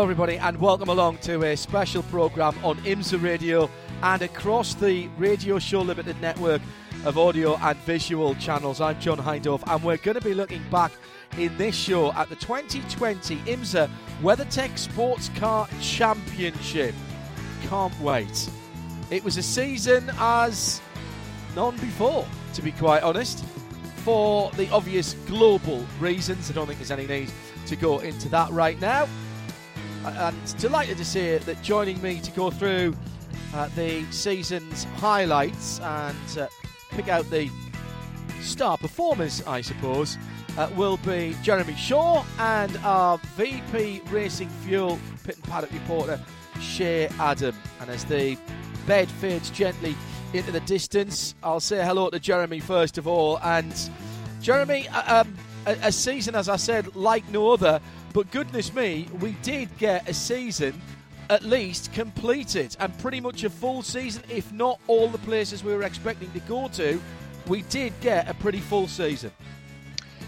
Hello, everybody, and welcome along to a special programme on IMSA Radio and across the Radio Show Limited network of audio and visual channels. I'm John Hindhaugh, and we're going to be looking back in this show at the 2020 IMSA WeatherTech Sports Car Championship. Can't wait. It was a season as none before, to be quite honest, for the obvious global reasons. I don't think there's any need to go into that right now and delighted to say that joining me to go through uh, the season's highlights and uh, pick out the star performers, I suppose, uh, will be Jeremy Shaw and our VP Racing Fuel pit and paddock reporter, Shea Adam. And as the bed fades gently into the distance, I'll say hello to Jeremy first of all. And Jeremy, uh, um, a, a season, as I said, like no other. But goodness me, we did get a season at least completed and pretty much a full season, if not all the places we were expecting to go to. We did get a pretty full season.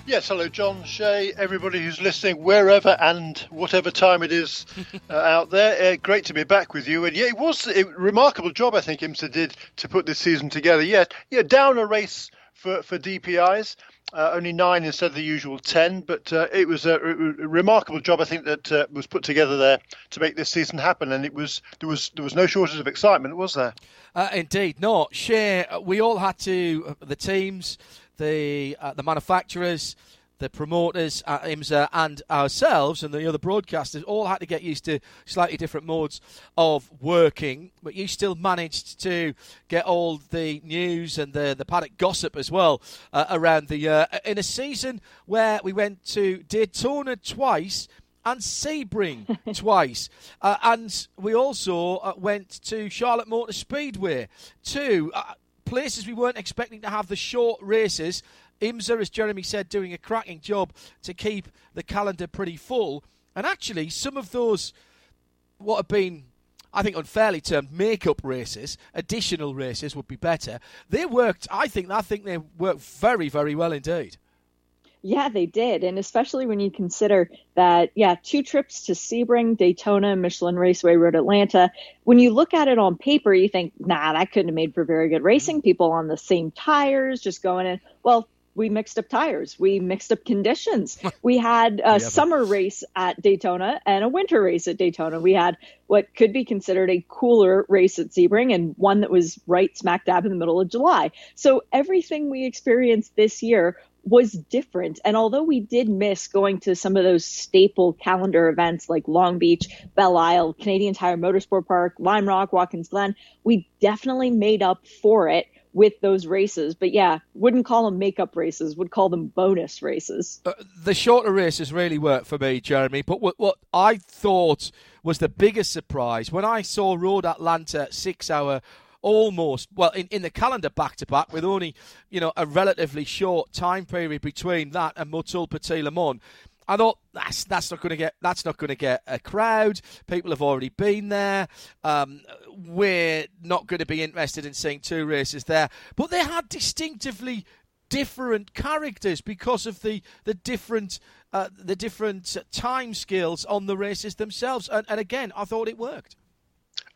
Yes, hello, John, Shea, everybody who's listening, wherever and whatever time it is uh, out there. Uh, great to be back with you. And yeah, it was a remarkable job, I think, IMSA did to put this season together. Yeah, yeah, down a race for, for DPIs uh, only nine instead of the usual ten. But uh, it was a, remarkable job, I think, that uh, was put together there to make this season happen. And it was there was there was no shortage of excitement, was there? Uh, indeed, no. Shea, we all had to uh, the teams, the uh, the manufacturers the promoters at IMSA and ourselves and the other broadcasters all had to get used to slightly different modes of working, but you still managed to get all the news and the, the paddock gossip as well uh, around the year in a season where we went to Daytona twice and Sebring twice. Uh, and we also uh, went to Charlotte Motor Speedway, two uh, places we weren't expecting to have the short races IMSA, as Jeremy said, doing a cracking job to keep the calendar pretty full. And actually, some of those, what have been, I think, unfairly termed makeup races, additional races would be better. They worked, I think, I think they worked very, very well indeed. Yeah, they did. And especially when you consider that, yeah, two trips to Sebring, Daytona, Michelin Raceway, Road Atlanta. When you look at it on paper, you think, nah, that couldn't have made for very good racing. Mm-hmm. People on the same tires, just going in. Well, we mixed up tires. We mixed up conditions. we had a yeah, summer race at Daytona and a winter race at Daytona. We had what could be considered a cooler race at Sebring and one that was right smack dab in the middle of July. So everything we experienced this year was different. And although we did miss going to some of those staple calendar events like Long Beach, Belle Isle, Canadian Tire Motorsport Park, Lime Rock, Watkins Glen, we definitely made up for it with those races. But yeah, wouldn't call them makeup races, would call them bonus races. Uh, the shorter races really worked for me, Jeremy. But what, what I thought was the biggest surprise when I saw Road Atlanta six hour almost well in, in the calendar back to back with only you know a relatively short time period between that and Motul Petit Le Mans I thought that's that's not going to get that's not going to get a crowd. People have already been there. Um, we're not going to be interested in seeing two races there. But they had distinctively different characters because of the the different uh, the different time scales on the races themselves. And, and again, I thought it worked.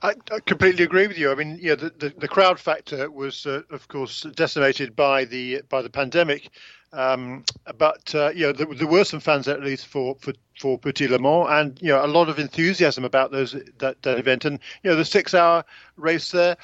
I, I, completely agree with you. I mean, yeah, the, the, the crowd factor was, uh, of course, decimated by the by the pandemic, um, but uh, you know, there, there, were some fans at least for for for Petit Le Mans, and you know, a lot of enthusiasm about those that, that event. And you know, the six-hour race there,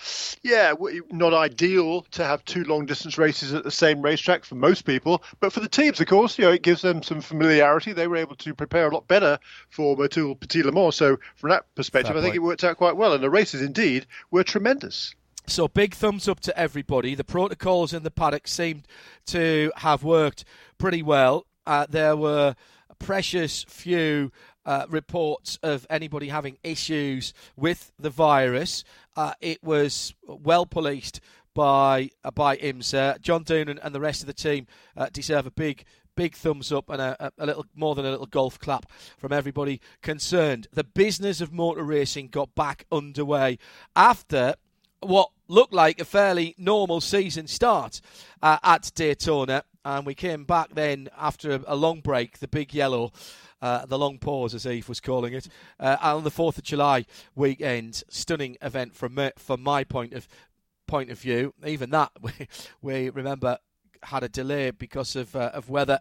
yeah, not ideal to have two long-distance races at the same racetrack for most people, but for the teams, of course, you know, it gives them some familiarity. They were able to prepare a lot better for Motul Petit Le Mans. So from that perspective, I think it worked out quite well, and the races indeed were tremendous. So big thumbs up to everybody. The protocols in the paddock seemed to have worked pretty well. Uh, there were precious few uh, reports of anybody having issues with the virus. Uh, it was well policed by uh, by IMSA. John Doonan and the rest of the team uh, deserve a big big thumbs up and a, a, little more than a little golf clap from everybody concerned. The business of motor racing got back underway after what looked like a fairly normal season start uh, at Daytona. And we came back then after a, a long break, the big yellow. Uh, the long pause, as Eve was calling it, uh, on the Fourth of July weekend. Stunning event from from my point of point of view. Even that, we, we remember had a delay because of uh, of weather,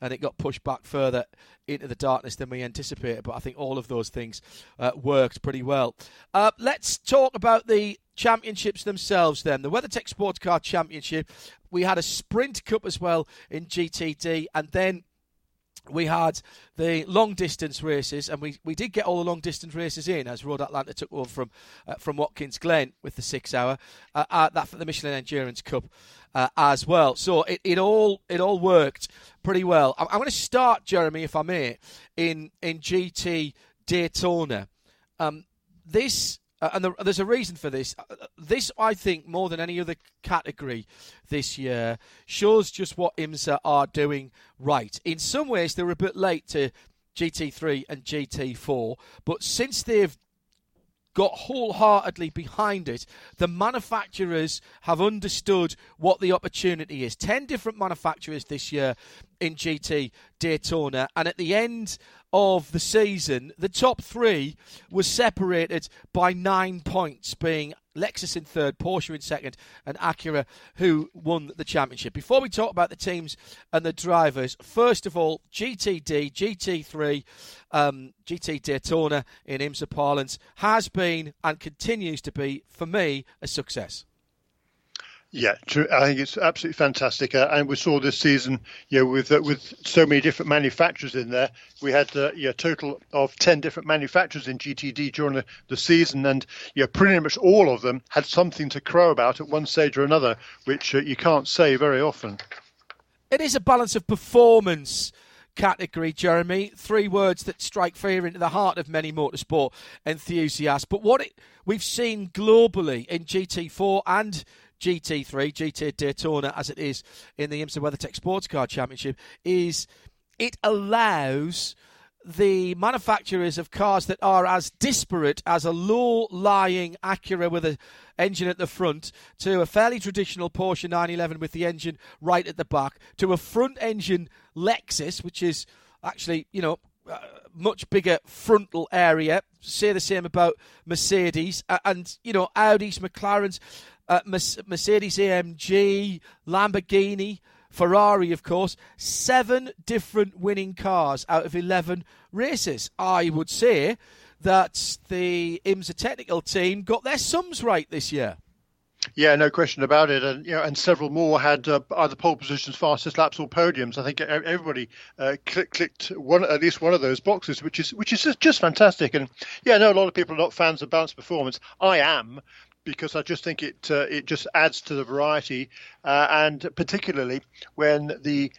and it got pushed back further into the darkness than we anticipated. But I think all of those things uh, worked pretty well. Uh, let's talk about the championships themselves then. The WeatherTech Sports Car Championship. We had a sprint cup as well in GTD, and then we had the long distance races, and we, we did get all the long distance races in as Road Atlanta took over from uh, from Watkins Glen with the six hour. Uh, uh, that for the Michelin Endurance Cup uh, as well. So it, it all it all worked pretty well. I'm, I'm going to start, Jeremy, if I may, in in GT Daytona. Um, this uh, and the, there's a reason for this. Uh, this, I think, more than any other category this year, shows just what IMSA are doing right. In some ways, they're a bit late to GT3 and GT4, but since they've got wholeheartedly behind it. The manufacturers have understood what the opportunity is. Ten different manufacturers this year in GT Daytona, and at the end of the season, the top three was separated by nine points, being Lexus in third, Porsche in second, and Acura who won the championship. Before we talk about the teams and the drivers, first of all, GTD, GT3, um, GT Daytona in IMSA parlance has been and continues to be, for me, a success. Yeah, true. I think it's absolutely fantastic, uh, and we saw this season, you know, with uh, with so many different manufacturers in there. We had uh, a total of ten different manufacturers in GTD during the, the season, and yeah, pretty much all of them had something to crow about at one stage or another, which uh, you can't say very often. It is a balance of performance category, Jeremy. Three words that strike fear into the heart of many motorsport enthusiasts. But what it, we've seen globally in GT4 and GT3, GT Daytona, as it is in the IMSA WeatherTech Sports Car Championship, is it allows the manufacturers of cars that are as disparate as a low-lying Acura with an engine at the front to a fairly traditional Porsche 911 with the engine right at the back to a front-engine Lexus, which is actually, you know, uh, much bigger frontal area. Say the same about Mercedes and, you know, Audis, McLarens uh, Mercedes AMG, Lamborghini, Ferrari, of course. Seven different winning cars out of 11 races. I would say that the IMSA technical team got their sums right this year. Yeah, no question about it, and you know, and several more had uh, either pole positions, fastest laps, or podiums. I think everybody uh, click, clicked one at least one of those boxes, which is which is just, just fantastic. And yeah, I know a lot of people are not fans of balanced performance. I am, because I just think it uh, it just adds to the variety, uh, and particularly when the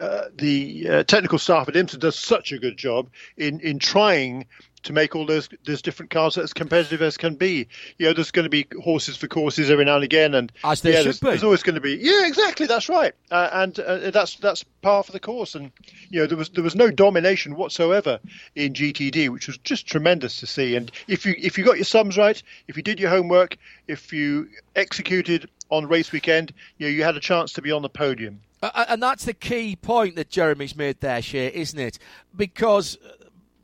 uh, the uh, technical staff at IMSA does such a good job in in trying to make all those those different cars as competitive as can be. You know, there's going to be horses for courses every now and again, and as there yeah, there's, there's, always going to be. Yeah, exactly. That's right, uh, and uh, that's that's par for the course. And you know, there was there was no domination whatsoever in GTD, which was just tremendous to see. And if you if you got your sums right, if you did your homework, if you executed on race weekend, you know, you had a chance to be on the podium. Uh, and that's the key point that Jeremy's made there, Shea, isn't it? Because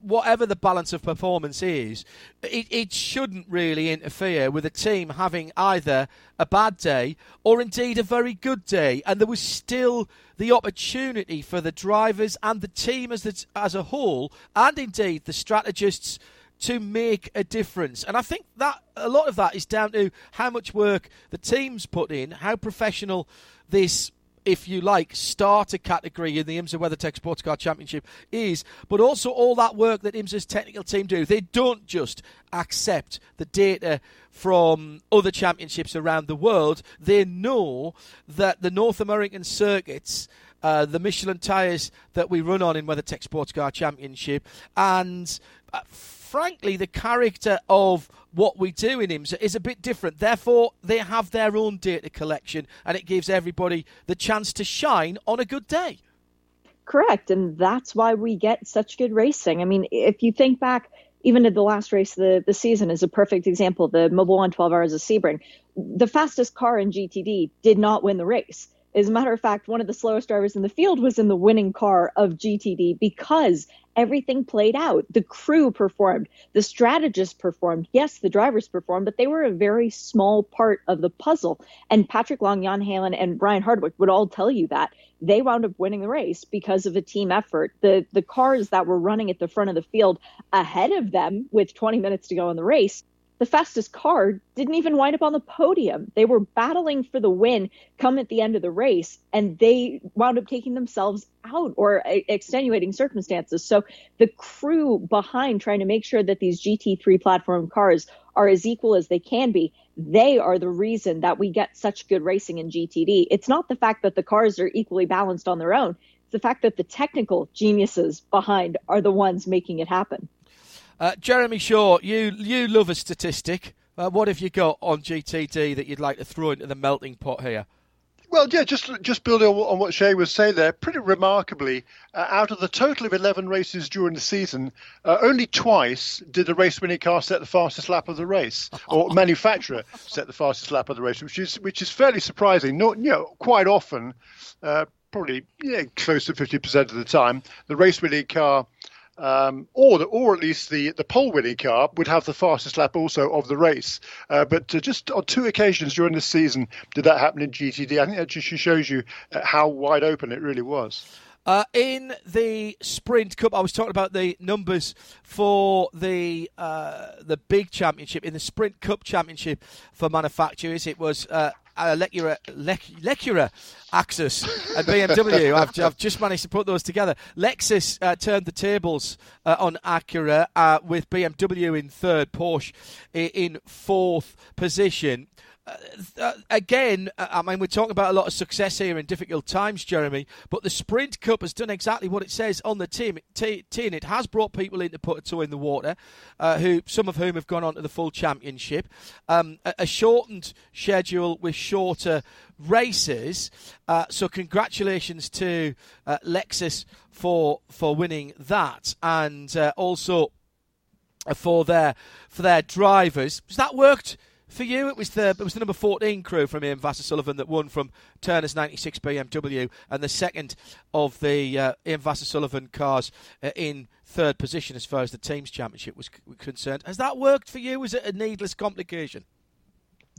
whatever the balance of performance is, it, it shouldn't really interfere with a team having either a bad day or indeed a very good day. And there was still the opportunity for the drivers and the team as, the, as a whole, and indeed the strategists to make a difference. And I think that a lot of that is down to how much work the teams put in, how professional this if you like, starter category in the IMSA WeatherTech Sports Car Championship is, but also all that work that IMSA's technical team do. They don't just accept the data from other championships around the world. They know that the North American circuits. Uh, the Michelin tyres that we run on in WeatherTech Sports Car Championship, and uh, frankly, the character of what we do in IMSA is a bit different. Therefore, they have their own data collection, and it gives everybody the chance to shine on a good day. Correct, and that's why we get such good racing. I mean, if you think back, even to the last race of the, the season is a perfect example. The Mobil One 12 Hours of Sebring, the fastest car in GTD did not win the race. As a matter of fact, one of the slowest drivers in the field was in the winning car of GTD because everything played out. The crew performed, the strategists performed. Yes, the drivers performed, but they were a very small part of the puzzle. And Patrick Long, Jan Heylen, and Ryan Hardwick would all tell you that they wound up winning the race because of a team effort. The the cars that were running at the front of the field ahead of them with 20 minutes to go in the race the fastest car didn't even wind up on the podium. They were battling for the win come at the end of the race, and they wound up taking themselves out or extenuating circumstances. So the crew behind trying to make sure that these GT3 platform cars are as equal as they can be, they are the reason that we get such good racing in GTD. It's not the fact that the cars are equally balanced on their own. It's the fact that the technical geniuses behind are the ones making it happen. Uh, Jeremy Shaw, you you love a statistic. Uh, what have you got on GTD that you'd like to throw into the melting pot here? Well, yeah, just just building on, what Shea was saying there, pretty remarkably, uh, out of the total of 11 races during the season, uh, only twice did the race winning car set the fastest lap of the race, or manufacturer set the fastest lap of the race, which is which is fairly surprising. Not you know, quite often, uh, probably yeah, close to 50% of the time, the race winning car um, or the, or at least the the pole winning car would have the fastest lap also of the race. Uh, but uh, just on two occasions during this season did that happen in GTD. I think that just shows you uh, how wide open it really was. Uh, in the Sprint Cup, I was talking about the numbers for the uh, the big championship. In the Sprint Cup championship for manufacturers, it was uh, uh, Lecura, Lecura Axis and BMW. I've, I've, just managed to put those together. Lexus uh, turned the tables uh, on Acura uh, with BMW in third, Porsche in fourth position. Uh, uh, again, uh, I mean, we're talking about a lot of success here in difficult times, Jeremy, but the Sprint Cup has done exactly what it says on the tin. It has brought people in to put a toe in the water, uh, who some of whom have gone on to the full championship. Um, a, a, shortened schedule with shorter races. Uh, so, congratulations to uh, Lexus for for winning that, and also for their for their drivers. Has that worked? For you, it was the it was the number 14 crew from AIM Vasser-Sullivan that won from Turner's 96 BMW, and the second of the uh, AIM Vasser-Sullivan cars uh, in third position as far as the teams championship was concerned. Has that worked for you? Was it a needless complication?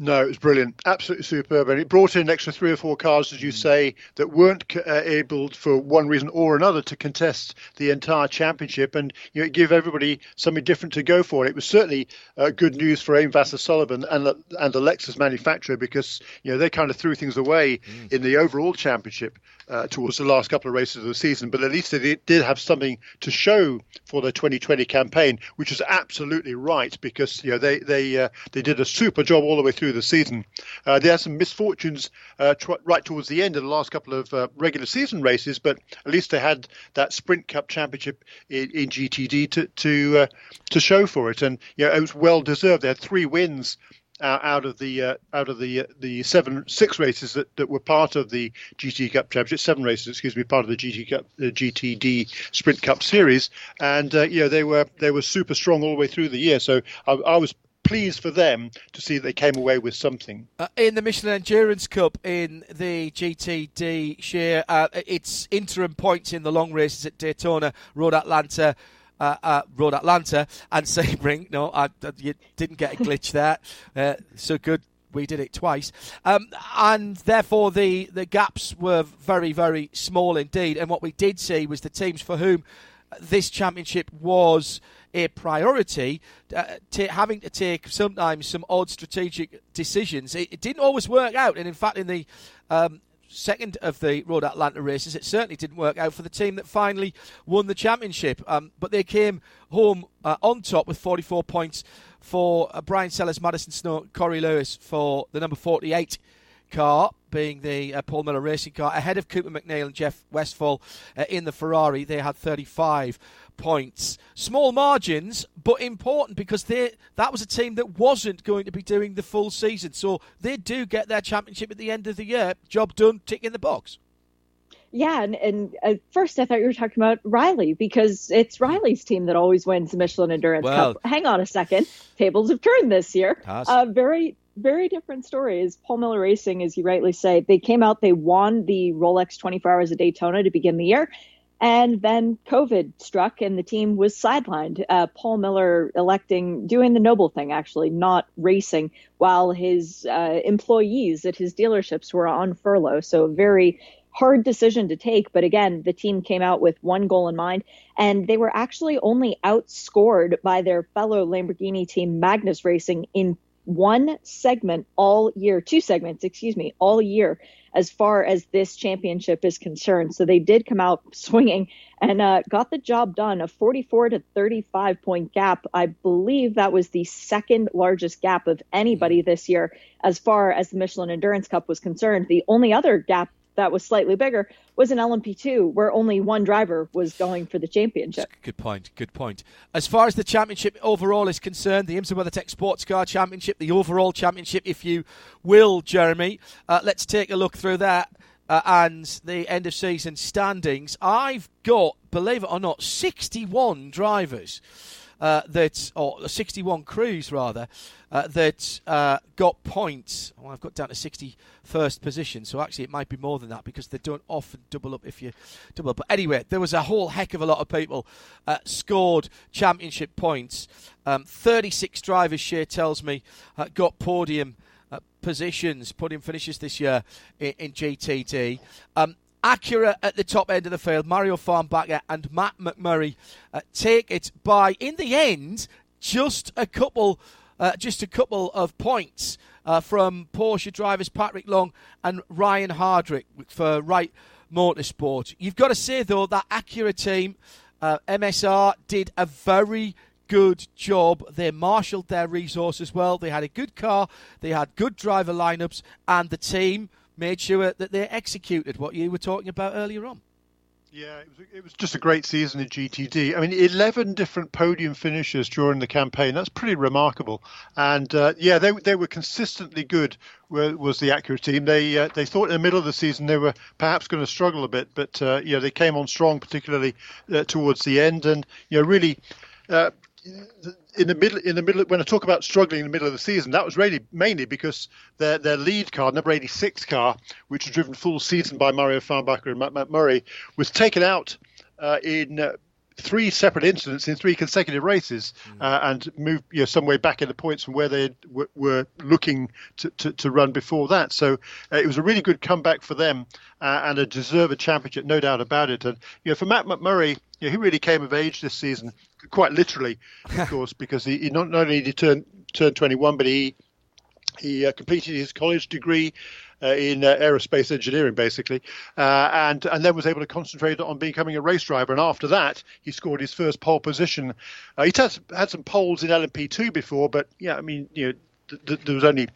No, it was brilliant, absolutely superb, and it brought in an extra three or four cars, as you say, that weren't uh, able, for one reason or another, to contest the entire championship, and you know, it gave everybody something different to go for. It was certainly uh, good news for AIM Vasser-Sullivan and the, and the Lexus manufacturer because you know they kind of threw things away mm. in the overall championship uh, towards the last couple of races of the season, but at least they did have something to show for the 2020 campaign, which is absolutely right because you know they they uh, they did a super job all the way through the season. Uh, they had some misfortunes uh, tr- right towards the end of the last couple of uh, regular season races, but at least they had that Sprint Cup Championship in, in GTD to to uh, to show for it, and you know, it was well deserved. They had three wins uh, out of the uh, out of the the seven six races that, that were part of the GT Cup Championship, seven races, excuse me, part of the GT Cup, GTD Sprint Cup Series, and you know they were they were super strong all the way through the year. So I, I was pleased for them to see that they came away with something. Uh, in the Michelin Endurance Cup in the GTD share, uh, it's interim points in the long races at Daytona, Road Atlanta, uh, uh, Road Atlanta and Sebring. No, I, you didn't get a glitch there. Uh, so good. We did it twice, um, and therefore the, the gaps were very very small indeed. And what we did see was the teams for whom this championship was a priority, uh, t- having to take sometimes some odd strategic decisions. It, it, didn't always work out, and in fact, in the um, second of the Road Atlanta races. It certainly didn't work out for the team that finally won the championship. Um, but they came home uh, on top with 44 points for uh, Bryan Sellers, Madison Snow, Corey Lewis for the number 48 car, being the uh, Paul Miller racing car, ahead of Cooper MacNeil and Jeff Westphal uh, in the Ferrari. They had 35 points. Small margins, but important because they that was a team that wasn't going to be doing the full season. So they do get their championship at the end of the year. Job done, tick in the box. Yeah, and, and at first I thought you were talking about Riley because it's Riley's team that always wins the Michelin Endurance well, Cup. Hang on a second, tables have turned this year. Uh, very, very different story. Is Paul Miller Racing, as you rightly say, they came out, they won the Rolex 24 Hours of Daytona to begin the year, and then COVID struck and the team was sidelined. Uh, Paul Miller electing, doing the noble thing, actually, not racing, while his uh, employees at his dealerships were on furlough. So, very hard decision to take. But again, the team came out with one goal in mind, and they were actually only outscored by their fellow Lamborghini team, Magnus Racing, in one segment all year, two segments, excuse me, all year as far as this championship is concerned. So they did come out swinging and uh, got the job done. A 44 to 35 point gap. I believe that was the second largest gap of anybody this year as far as the Michelin Endurance Cup was concerned. The only other gap that was slightly bigger was an LMP2 where only one driver was going for the championship. Good point. Good point. As far as the championship overall is concerned, the IMSA WeatherTech Sports Car Championship, the overall championship, if you will, Jeremy, uh, let's take a look through that. Uh, and the end of season standings. I've got, believe it or not, 61 drivers uh, that, or 61 crews rather, uh, that uh, got points. Well, I've got down to 61st position, so actually it might be more than that because they don't often double up if you double up. But anyway, there was a whole heck of a lot of people uh, scored championship points. Um, 36 drivers, Shea tells me, uh, got podium. Uh, positions, podium finishes this year in, in GTD. Um, Acura at the top end of the field, Mario Farnbacher and Matt McMurry uh, take it by, in the end, just a couple, uh, just a couple of points uh, from Porsche drivers Patrick Long and Ryan Hardwick for Wright Motorsport. You've got to say though that Acura team, uh, MSR, did a very good job. They marshalled their resources well. They had a good car, they had good driver lineups, and the team made sure that they executed what you were talking about earlier on. Yeah, it was, it was just a great season at GTD. I mean, 11 different podium finishes during the campaign. That's pretty remarkable. And uh, yeah, they, they were consistently good, was the Acura team. They uh, they thought in the middle of the season they were perhaps going to struggle a bit, but uh, yeah, they came on strong, particularly uh, towards the end. And, you know, really uh, in the middle in the middle when I talk about struggling in the middle of the season, that was really mainly because their their lead car, number 86 car, which was driven full season by Mario Farnbacher and Matt, Matt Murray, was taken out uh, in uh, three separate incidents in three consecutive races mm. uh, and moved you know, some way back in the points from where they w- were looking to, to, to, run before that. So uh, it was a really good comeback for them uh, and a deserved championship, no doubt about it. And you know, for Matt McMurry, you know, he really came of age this season, quite literally, of course, because he, he not, not only did he turn turn 21, but he he uh, completed his college degree uh, in uh, aerospace engineering, basically, uh, and and then was able to concentrate on becoming a race driver. And after that, he scored his first pole position. he's had, had some poles in LMP2 before, but yeah, I mean, you know, th- th- there was only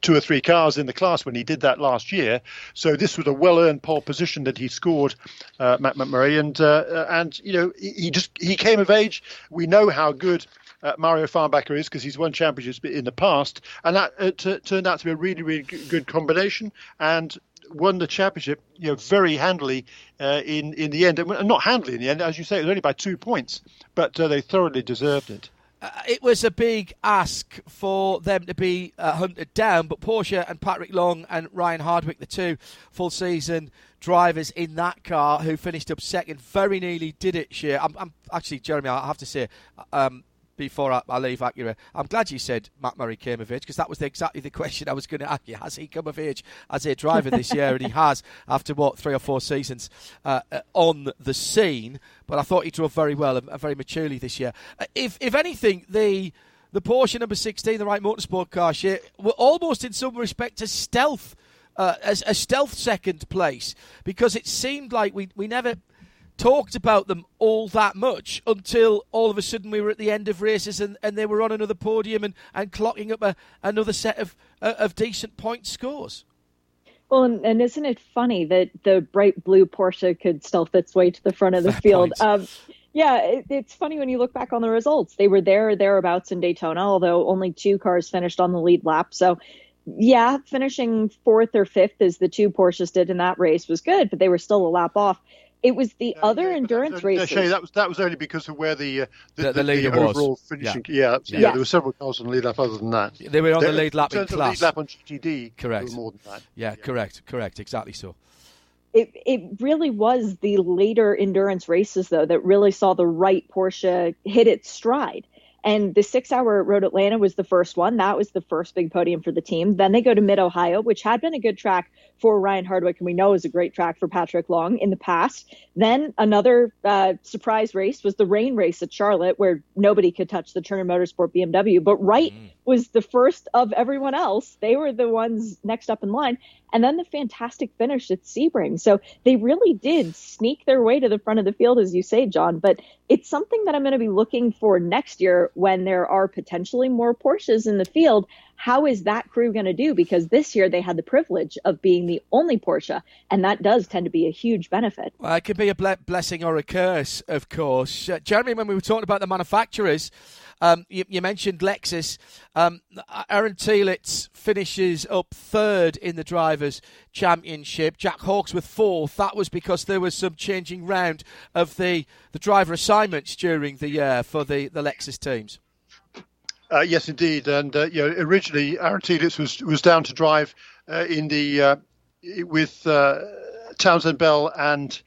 two or three cars in the class when he did that last year. So this was a well-earned pole position that he scored, uh, Matt McMurry, and uh, and you know he, he, just he came of age. We know how good uh, Mario Farnbacher is because he's won championships in the past, and that uh, t- turned out to be a really, really good combination and won the championship, you know, very handily uh, in in the end. And not handily in the end, as you say, it was only by two points, but uh, they thoroughly deserved it. Uh, it was a big ask for them to be uh, hunted down, but Porsche and Patrick Long and Ryan Hardwick, the two full season drivers in that car who finished up second, very nearly did it. Shea, I'm, I'm actually Jeremy. I have to say, um, before I, I, leave Acura. I'm glad you said Matt Murray came of age because that was the, exactly the question I was going to ask you. Has he come of age as a driver this year? and he has after what three or four seasons uh, uh, on the scene. But I thought he drove very well and, and very maturely this year. Uh, if if anything, the the Porsche number 16, the Wright Motorsport car, were almost in some respect a stealth uh, a stealth second place because it seemed like we we never talked about them all that much until all of a sudden we were at the end of races and, and they were on another podium and, and clocking up a, another set of, uh, of decent point scores. Well, and, and, isn't it funny that the bright blue Porsche could stealth its way to the front of the Fair field? Um, yeah, it, it's funny when you look back on the results. They were there or thereabouts in Daytona, although only two cars finished on the lead lap. So, yeah, finishing fourth or fifth as the two Porsches did in that race was good, but they were still a lap off. It was the uh, other yeah, endurance races. Shea, that was that was only because of where the uh, the, the, the, the overall finishing. Yeah. Yeah, yeah, there were several cars on the lead lap. Other than that, they were on the lead lap in, in class. lead lap on GTD, correct. more than that. Yeah, yeah, correct, correct, exactly so. It it really was the later endurance races though that really saw the Wright Porsche hit its stride. And the six hour Road Atlanta was the first one. That was the first big podium for the team. Then they go to Mid Ohio, which had been a good track for Ryan Hardwick, and we know is a great track for Patrick Long in the past. Then another uh, surprise race was the rain race at Charlotte, where nobody could touch the Turner Motorsport BMW. But Wright mm. was the first of everyone else. They were the ones next up in line. And then the fantastic finish at Sebring. So they really did sneak their way to the front of the field, as you say, John. But it's something that I'm going to be looking for next year when there are potentially more Porsches in the field how is that crew going to do? Because this year they had the privilege of being the only Porsche, and that does tend to be a huge benefit. Well, it could be a ble- blessing or a curse, of course. Uh, Jeremy, when we were talking about the manufacturers, um, you, you, mentioned Lexus. Um, Aaron Telitz finishes up third in the Drivers' Championship. Jack Hawksworth fourth. That was because there was some changing round of the, the driver assignments during the year for the, the Lexus teams. Uh, yes, indeed. And uh, you know, originally Aaron Telitz was was down to drive uh, in the uh, with uh, Townsend Bell and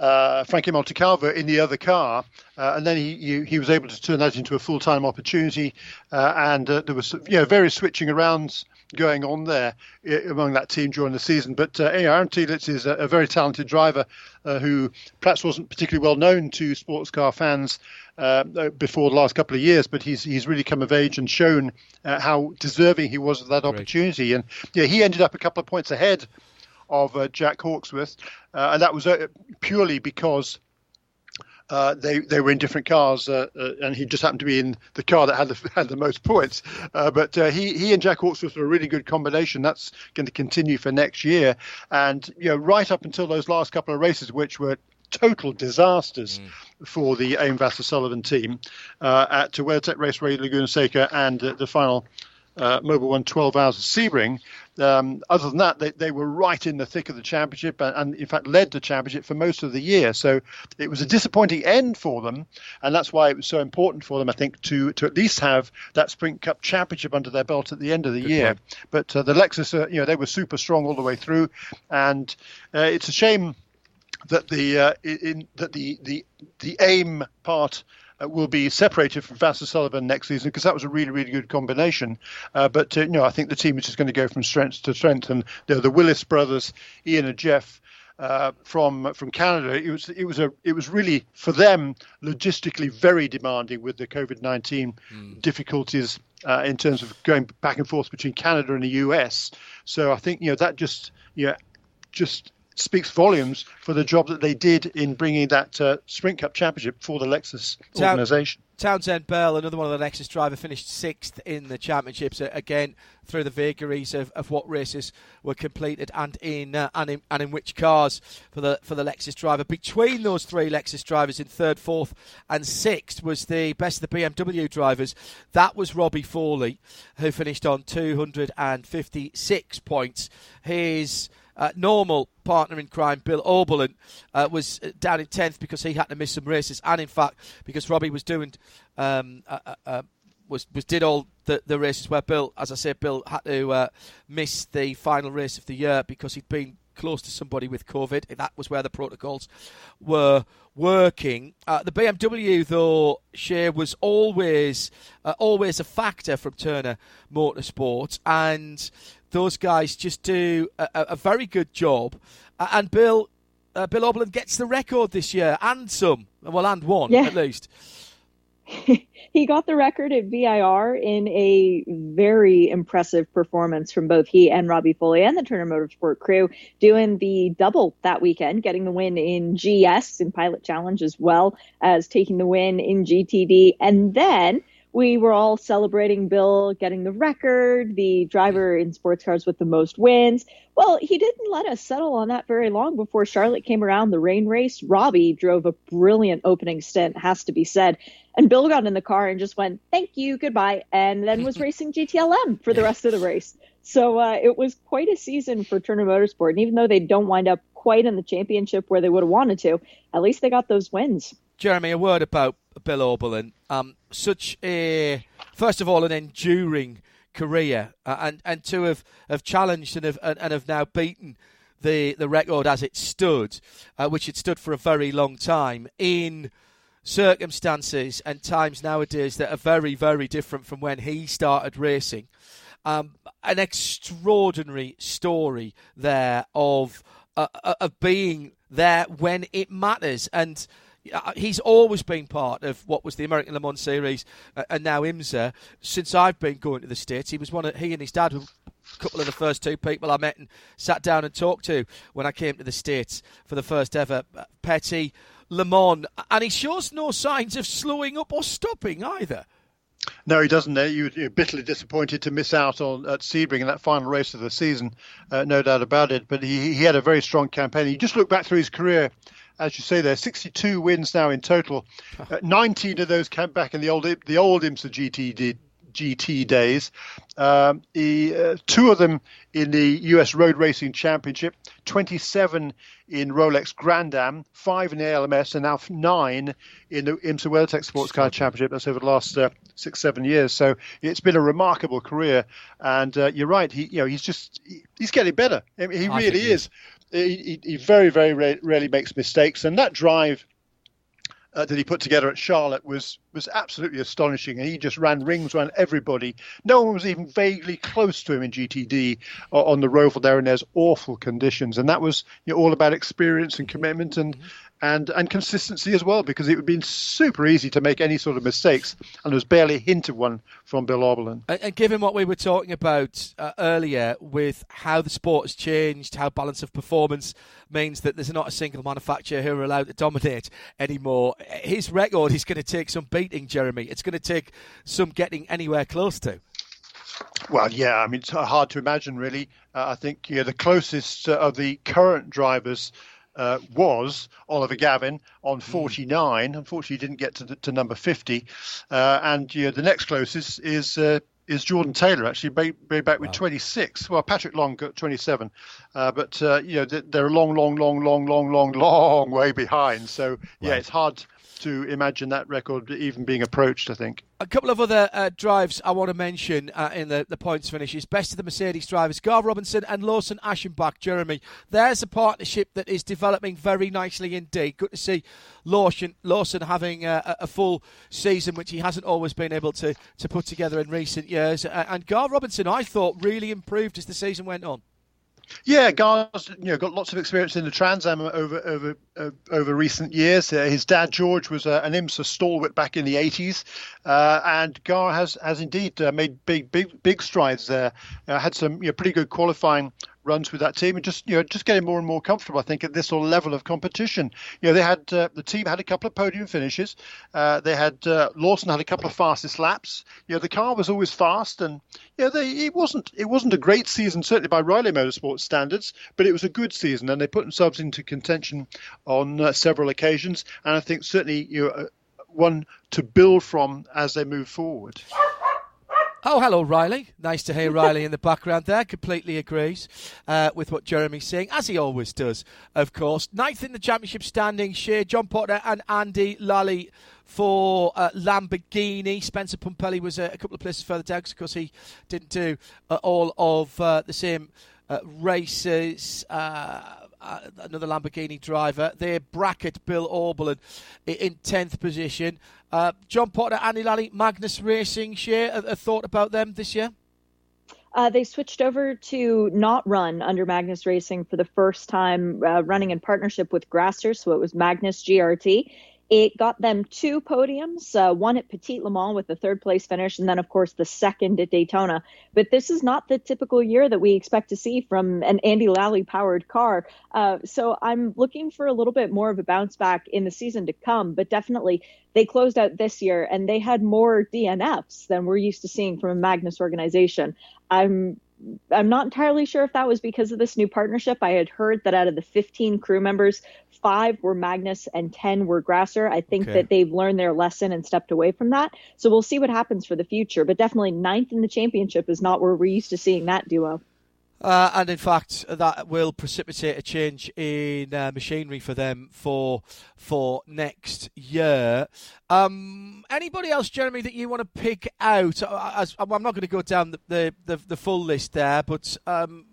uh, Frankie Montecalvo in the other car, and then he, he, he was able to turn that into a full time opportunity. and there was you know various switching arounds going on there among that team during the season. But uh, Aaron Telitz is a, a, very talented driver uh, who perhaps wasn't particularly well known to sports car fans uh, before the last couple of years, but he's he's really come of age and shown uh, how deserving he was of that opportunity. And yeah, he ended up a couple of points ahead of uh, Jack Hawksworth, uh, and that was purely because uh, they they were in different cars, uh, uh, and he just happened to be in the car that had the had the most points. Uh, but uh, he he and Jack Hawksworth were a really good combination. That's going to continue for next year, and you know right up until those last couple of races, which were total disasters mm. for the Aim Vasser Sullivan team uh, at WeatherTech Raceway Laguna Seca and the final uh, Mobil One 12 hours of Sebring. Um, other than that, they, they were right in the thick of the championship and, and, in fact, led the championship for most of the year. So it was a disappointing end for them. And that's why it was so important for them, I think, to, to at least have that Sprint Cup championship under their belt at the end of the Good year. Point. But uh, the Lexus, uh, you know, they were super strong all the way through. And uh, it's a shame that the uh, in, that the the the aim part will be separated from Vasser Sullivan next season because that was a really, really good combination. Uh, but uh, you know, I think the team is just going to go from strength to strength, and you know, the Willis brothers, Ian and Jeff. Uh, from from Canada, it was it was a it was really for them logistically very demanding with the COVID nineteen mm. difficulties uh, in terms of going back and forth between Canada and the US. So I think you know that just you know, just speaks volumes for the job that they did in bringing that uh, Sprint Cup championship for the Lexus Town- organisation. Townsend Bell, another one of the Lexus drivers, finished sixth in the championships again through the vagaries of, of what races were completed and in, uh, and in and in which cars for the for the Lexus driver. Between those three Lexus drivers in third, fourth, and sixth was the best of the BMW drivers. That was Robbie Foley, who finished on 256 points. His uh, normal partner in crime, Bill Auberlen, uh, was uh, down in 10th because he had to miss some races, and in fact, because Robbie was doing. Um, uh, uh, was, was did all the, the races where Bill, as I said, Bill had to miss the final race of the year because he'd been close to somebody with COVID. That was where the protocols were working. Uh, the BMW, though, share was always uh, always a factor from Turner Motorsport, and those guys just do a, a very good job. And Bill uh, Bill Auberlen gets the record this year, and some, well, and one yeah. at least. he got the record at VIR in a very impressive performance from both he and Robbie Foley and the Turner Motorsport crew, doing the double that weekend, getting the win in GS in Pilot Challenge as well as taking the win in GTD. And then we were all celebrating Bill getting the record, the driver in sports cars with the most wins. Well, he didn't let us settle on that very long before Charlotte came around the rain race. Robbie drove a brilliant opening stint, has to be said. And Bill got in the car and just went, thank you, goodbye, and then was racing GTLM for the rest of the race. So uh, it was quite a season for Turner Motorsport. And even though they don't wind up quite in the championship where they would have wanted to, at least they got those wins. Jeremy, a word about Bill Auberlen. Um, such a, first of all, an enduring career, uh, and and to have, have challenged and have and, and have now beaten the the record as it stood, uh, which it stood for a very long time in circumstances and times nowadays that are very very different from when he started racing. Um, an extraordinary story there of uh, uh of being there when it matters and he's always been part of what was the American Le Mans Series uh, and now IMSA since I've been going to the States. He was one of, he and his dad were a couple of the first two people I met and sat down and talked to when I came to the States for the first ever Petty Petit Le Mans. And he shows no signs of slowing up or stopping either. No, he doesn't. You're bitterly disappointed to miss out on at Sebring in that final race of the season, uh, no doubt about it. But he, he had a very strong campaign. You just look back through his career as you say, there 62 wins now in total. Uh, 19 of those came back in the old the old IMSA GT did, GT days. Um, he, uh, two of them in the US Road Racing Championship, 27 in Rolex Grand Am, five in the ALMS, and now nine in the IMSA WeatherTech Sports Car Championship. That's over the last uh, six, seven years. So it's been a remarkable career. And uh, you're right. He, you know, he's just he, he's getting better. I mean, he I really is he, he very, very rarely makes mistakes, and that drive uh, that he put together at Charlotte was was absolutely astonishing. And he just ran rings around everybody. No one was even vaguely close to him in GTD on the Roval there in those awful conditions. And that was you know, all about experience and commitment and and and consistency as well, because it would have been super easy to make any sort of mistakes, and there was barely a hint of one from Bill Auberlen. And, and given what we were talking about uh, earlier, with how the sport has changed, how balance of performance means that there's not a single manufacturer who are allowed to dominate anymore, his record is going to take some beating, Jeremy. It's going to take some getting anywhere close to. Well, yeah, I mean, it's hard to imagine, really. Uh, I think yeah, the closest uh, of the current drivers uh, was Oliver Gavin on hmm. 49. Unfortunately, he didn't get to, to number 50. Uh, and you know, the next closest is uh, is Jordan Taylor, actually, way, back with 26. Well, Patrick Long got 27. Uh, but, uh, you know, they're a long, long, long, long, long, long, long way behind. So, yeah, right. it's hard to imagine that record even being approached, I think. A couple of other uh, drives I want to mention uh, in the, the points finishes. Best of the Mercedes drivers, Gar Robinson and Lawson Aschenbach, Jeremy. There's a partnership that is developing very nicely indeed. Good to see Lawson, Lawson having a, a full season, which he hasn't always been able to, to put together in recent years. Uh, and Gar Robinson, I thought, really improved as the season went on. Yeah, Gar's you know got lots of experience in the Trans Am over over uh, over recent years. Uh, his dad George was uh, an IMSA stalwart back in the 80s, uh, and Gar has has indeed uh, made big big big strides there. Uh, had some you know, pretty good qualifying runs with that team and just you know just getting more and more comfortable. I think at this sort of level of competition. You know they had uh, the team had a couple of podium finishes. Uh, they had uh, Lawson had a couple of fastest laps. You know the car was always fast and you know they it wasn't it wasn't a great season certainly by Riley Motorsports standards, but it was a good season and they put themselves into contention on uh, several occasions. And I think certainly you know, uh, one to build from as they move forward. Oh, hello, Riley. Nice to hear Riley in the background there. Completely agrees uh, with what Jeremy's saying, as he always does, of course. Ninth in the championship standing, Shea, John Potter, and Andy Lally for uh, Lamborghini. Spencer Pumpelly was a, a, couple of places further down because he didn't do uh, all of uh, the same uh, races. Uh, another Lamborghini driver. Their bracket, Bill Auberlen, in 10th position. Uh, John Potter, Andy Lally, Magnus Racing, share a, a thought about them this year? Uh, they switched over to not run under Magnus Racing for the first time, uh, running in partnership with Grasser. So it was Magnus GRT. It got them two podiums, uh, one at Petit Le Mans with the third place finish, and then, of course, the second at Daytona. But this is not the typical year that we expect to see from an Andy Lally powered car. Uh, so I'm looking for a little bit more of a bounce back in the season to come. But definitely, they closed out this year and they had more DNFs than we're used to seeing from a Magnus organization. I'm I'm not entirely sure if that was because of this new partnership. I had heard that out of the 15 crew members, five were Magnus and 10 were Grasser. I think okay. that they've learned their lesson and stepped away from that. So we'll see what happens for the future. But definitely ninth in the championship is not where we're used to seeing that duo. Uh, and in fact, that will precipitate a change in uh, machinery for them for for next year. Um, anybody else, Jeremy, that you want to pick out? Uh, as, I'm not going to go down the, the, the, the, full list there, but um,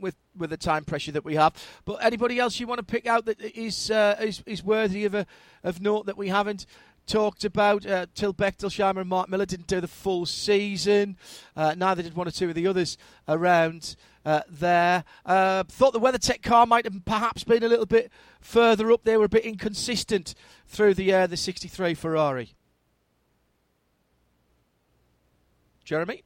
with with the time pressure that we have. But anybody else you want to pick out that is uh, is, is worthy of a of note that we haven't talked about. Uh, Till Bechtolsheimer and Mark Miller didn't do the full season. Uh, neither did one or two of the others around uh, there. Uh, thought the WeatherTech car might have perhaps been a little bit further up. They were a bit inconsistent through the uh, the 63 Ferrari. Jeremy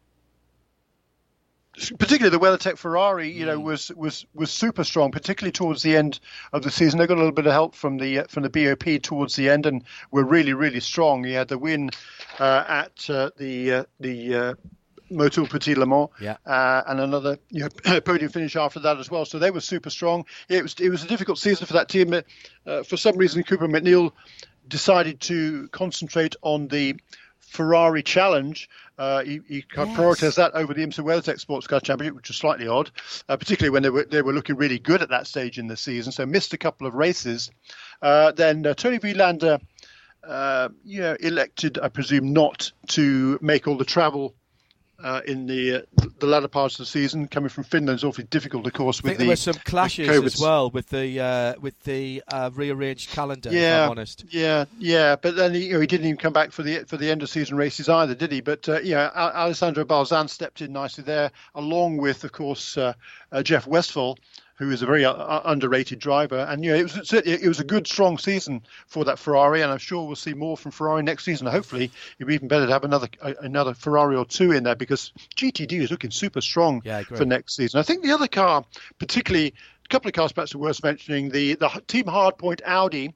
particularly the WeatherTech Ferrari, you know, mm. was was was super strong, particularly towards the end of the season. They got a little bit of help from the uh, from the BOP towards the end, and were really really strong. He had the win uh, at uh, the uh, the uh, Motul Petit Le Mans, yeah. uh, and another you know, podium finish after that as well. So they were super strong. It was it was a difficult season for that team. Uh, for some reason, Cooper MacNeil decided to concentrate on the Ferrari Challenge. Uh, he, he yes. prioritised that over the IMSA WeatherTech Sports Car Championship, which was slightly odd, uh, particularly when they were they were looking really good at that stage in the season. So missed a couple of races. Uh, then uh, Toni Vilander, uh, you know, elected, I presume, not to make all the travel uh, in the uh, the latter part of the season. Coming from Finland is awfully difficult, of course. With I think the, there were some clashes as well with the uh, with the uh, rearranged calendar. Yeah, honest. Yeah, yeah, but then he, you know, he, didn't even come back for the for the end of season races either, did he? But uh, yeah, Alessandro Balzan stepped in nicely there, along with, of course, uh, Jeff Westphal who is a very uh, uh, underrated driver. And you know, it was it was a good, strong season for that Ferrari, and I'm sure we'll see more from Ferrari next season. Hopefully, it'd be even better to have another another Ferrari or two in there because GTD is looking super strong yeah, for next season. I think the other car, particularly a couple of cars perhaps are worth mentioning, the the Team Hardpoint Audi uh,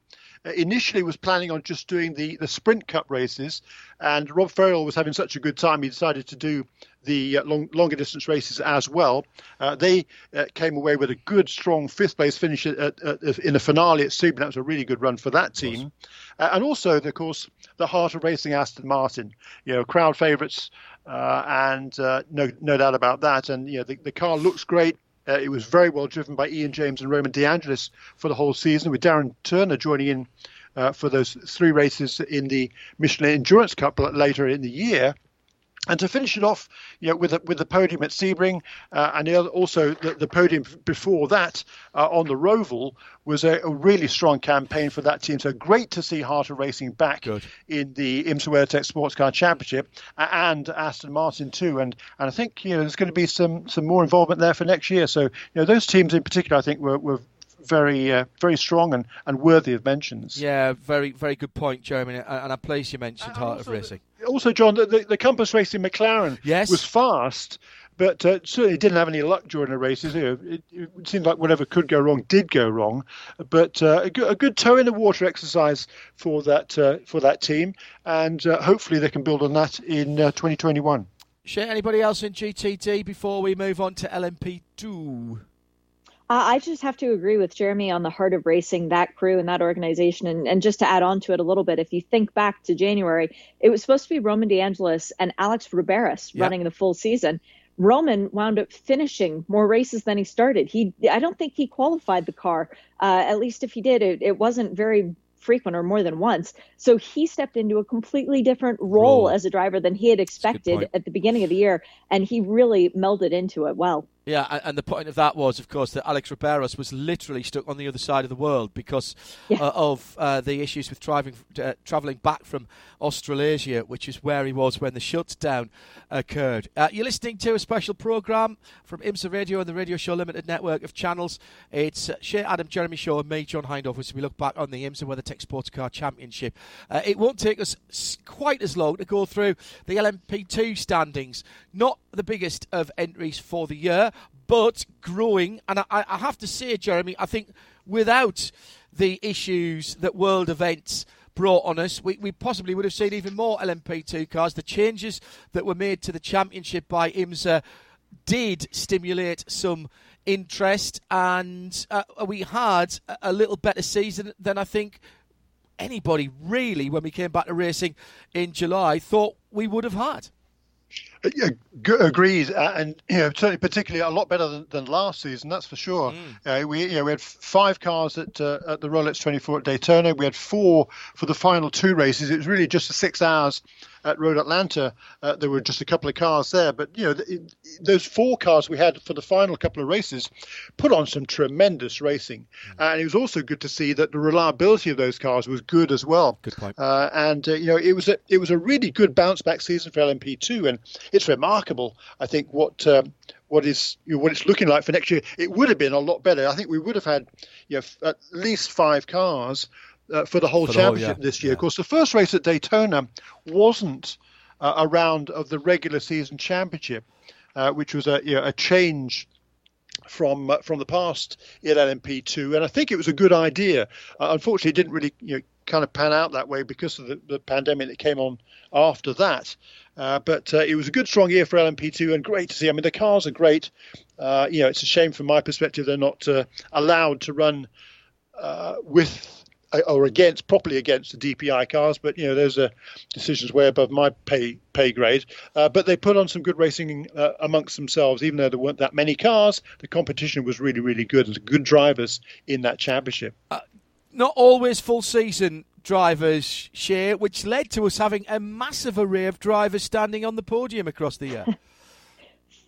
initially was planning on just doing the, the sprint cup races, and Rob Ferriol was having such a good time, he decided to do the uh, long, longer distance races as well. Uh, they uh, came away with a good, strong fifth place finish at, at, at, in the finale at Sebring. That was a really good run for that team. Uh, and also, of course, the heart of racing Aston Martin. You know, crowd favourites, uh, and no, no doubt about that. And you know, the, the car looks great. Uh, it was very well driven by Ian James and Roman De Angelis for the whole season, with Darren Turner joining in uh, for those three races in the Michelin Endurance Cup later in the year. And to finish it off, you know, with the, with the podium at Sebring, uh, and also the, the, podium before that uh, on the Roval was a, a, really strong campaign for that team. So great to see Heart of Racing back Good. in the IMSA WeatherTech Sports Car Championship and Aston Martin too. And and I think you know there's going to be some some more involvement there for next year. So you know those teams in particular, I think were, were very uh, very strong and, and worthy of mentions. Yeah, very very good point, Jeremy. And I'm pleased you mentioned Heart of Racing. Also, John, the, the, the Compass Racing McLaren yes. was fast, but uh, certainly didn't have any luck during the races. It, it, seemed like whatever could go wrong did go wrong. But uh, a, good, a, good, toe in the water exercise for that uh, for that team, and uh, hopefully they can build on that in uh, 2021. Shea anybody else in GTD before we move on to LMP2? Uh, I just have to agree with Jeremy on the heart of racing, that crew and that organization. And, and just to add on to it a little bit, if you think back to January, it was supposed to be Roman De Angelis and Alex Riberas yep. running the full season. Roman wound up finishing more races than he started. He, I don't think he qualified the car. Uh, at least if he did, it, it wasn't very frequent or more than once. So he stepped into a completely different role, role. as a driver than he had expected at the beginning of the year, and he really melded into it well. Yeah, and the point of that was, of course, that Alex Riberas was literally stuck on the other side of the world because yeah. uh, of uh, the issues with traveling, uh, traveling back from Australasia, which is where he was when the shutdown occurred. Uh, you're listening to a special programme from IMSA Radio and the Radio Show Limited network of channels. It's uh, Shea Adam, Jeremy Shaw, and me, John Hindhaugh, as we look back on the IMSA WeatherTech Sports Car Championship. Uh, it won't take us quite as long to go through the LMP2 standings. Not the biggest of entries for the year, but growing. And I, I have to say, Jeremy, I think without the issues that world events brought on us, we, we possibly would have seen even more LMP2 cars. The changes that were made to the championship by IMSA did stimulate some interest, and uh, we had a little better season than I think anybody really, when we came back to racing in July, thought we would have had. Yeah, agreed, uh, and you know, certainly particularly a lot better than, than last season. That's for sure. Mm. Uh, we you know, we had five cars at uh, at the Rolex 24 at Daytona. We had four for the final two races. It was really just the six hours at Road Atlanta. Uh, there were just a couple of cars there, but you know, th- those four cars we had for the final couple of races put on some tremendous racing, mm. and it was also good to see that the reliability of those cars was good as well. Good point. Uh, and uh, you know, it was a it was a really good bounce back season for LMP2, and it's remarkable. I think what um, what is you know, what it's looking like for next year. It would have been a lot better. I think we would have had you know, at least five cars uh, for the whole for championship whole, yeah. this year. Yeah. Of course, the first race at Daytona wasn't uh, a round of the regular season championship, uh, which was a you know, a change from uh, from the past in LMP2, and I think it was a good idea. Uh, unfortunately, it didn't really you know, kind of pan out that way because of the, the pandemic that came on after that. Uh, but uh, it was a good, strong year for LMP2, and great to see. I mean, the cars are great. Uh, you know, it's a shame from my perspective they're not uh, allowed to run with or against properly against the DPI cars, but you know those are decisions way above my pay pay grade. Uh, but they put on some good racing uh, amongst themselves, even though there weren't that many cars. The competition was really really good, and good drivers in that championship. Uh, not always full season drivers Shea, which led to us having a massive array of drivers standing on the podium across the year.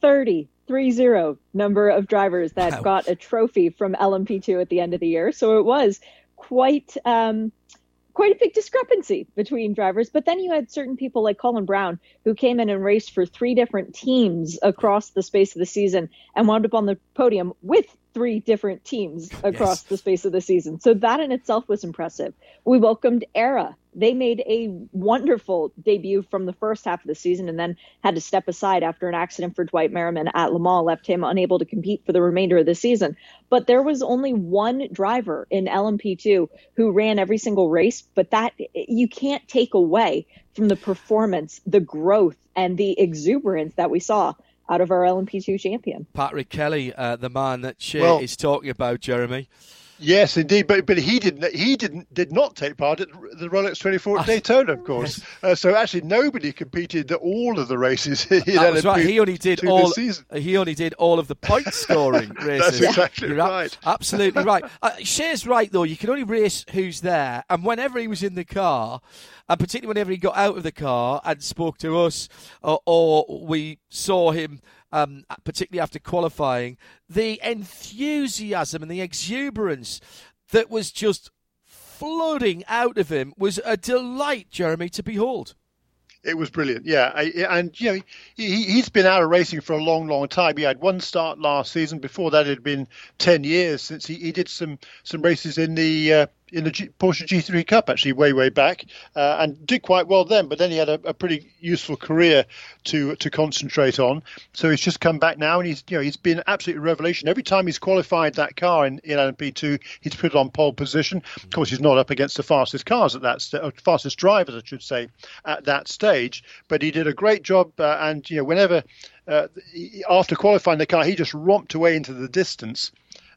30, 30 number of drivers that wow. got a trophy from LMP2 at the end of the year. So it was quite um, quite a big discrepancy between drivers. But then you had certain people like Colin Brown who came in and raced for three different teams across the space of the season and wound up on the podium with three different teams across yes. the space of the season. So that in itself was impressive. We welcomed Era they made a wonderful debut from the first half of the season and then had to step aside after an accident for Dwight Merriman at Le Mans left him unable to compete for the remainder of the season. But there was only one driver in LMP2 who ran every single race, but that you can't take away from the performance, the growth, and the exuberance that we saw out of our LMP2 champion. Patrick Kelly, uh, the man that Shea well, is talking about, Jeremy. Yes, indeed, but but he didn't he didn't did not take part at the Rolex 24 at Daytona, of course. Uh, so actually, nobody competed at all of the races. that was right. He only did all. He only did all of the point scoring races. That's exactly You're right. absolutely right. Uh, Shea's right though. You can only race who's there, and whenever he was in the car, and particularly whenever he got out of the car and spoke to us, or, or we saw him um, particularly after qualifying, the enthusiasm and the exuberance that was just flooding out of him was a delight, Jeremy, to behold. It was brilliant, yeah. And you know, he, he's been out of racing for a long, long time. He had one start last season. Before that, it had been ten years since he, he did some some races in the uh, in the G- Porsche G3 Cup actually way way back uh, and did quite well then. But then he had a, a, pretty useful career to to concentrate on. So he's just come back now and he's you know he's been absolutely revelation. Every time he's qualified that car in, in LMP2, he's put it on pole position. Of course, he's not up against the fastest cars at that st- uh, fastest drivers, I should say, at that stage. But he did a great job uh, and you know whenever. Uh, after qualifying the car, he just romped away into the distance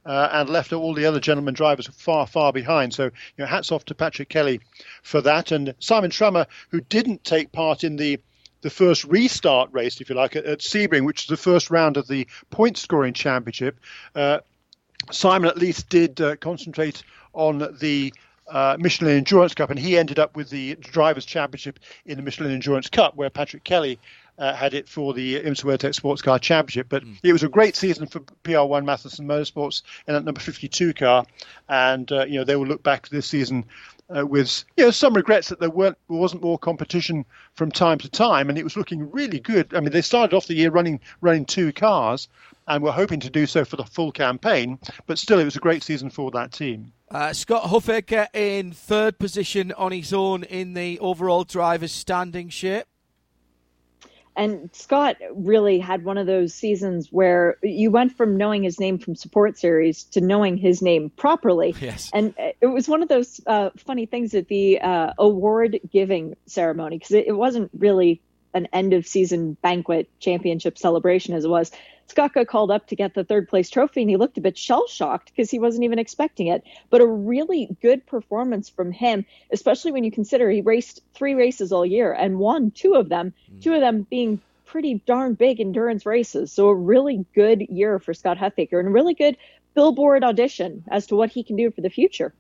uh, and left all the other gentlemen drivers far, far behind. So, you know, hats off to Patrick Kelly for that. And Simon Trummer, who didn't take part in the the first restart race, if you like, at, at Sebring, which is the first round of the point scoring championship. Uh, Simon at least did uh, concentrate on the uh, Michelin Endurance Cup, and he ended up with the Drivers' Championship in the Michelin Endurance Cup, where Patrick Kelly uh, had it for the IMSA WeatherTech Sports Car Championship. But mm. it was a great season for PR1 Mathiasen Motorsports in that number 52 car, and uh, you know they will look back to this season uh, with you know some regrets that there weren't wasn't more competition from time to time, and it was looking really good. I mean, they started off the year running running two cars, and were hoping to do so for the full campaign. But still, it was a great season for that team. Uh, Scott Huffaker in third position on his own in the overall drivers' standing Shea. And Scott really had one of those seasons where you went from knowing his name from support series to knowing his name properly. Yes. And it was one of those uh, funny things at the uh, award giving ceremony because it, it wasn't really an end of season banquet championship celebration as it was. Scott called up to get the third place trophy and he looked a bit shell shocked because he wasn't even expecting it. But a really good performance from him, especially when you consider he raced three races all year and won two of them, mm. two of them being pretty darn big endurance races. So a really good year for Scott Huffaker and a really good billboard audition as to what he can do for the future.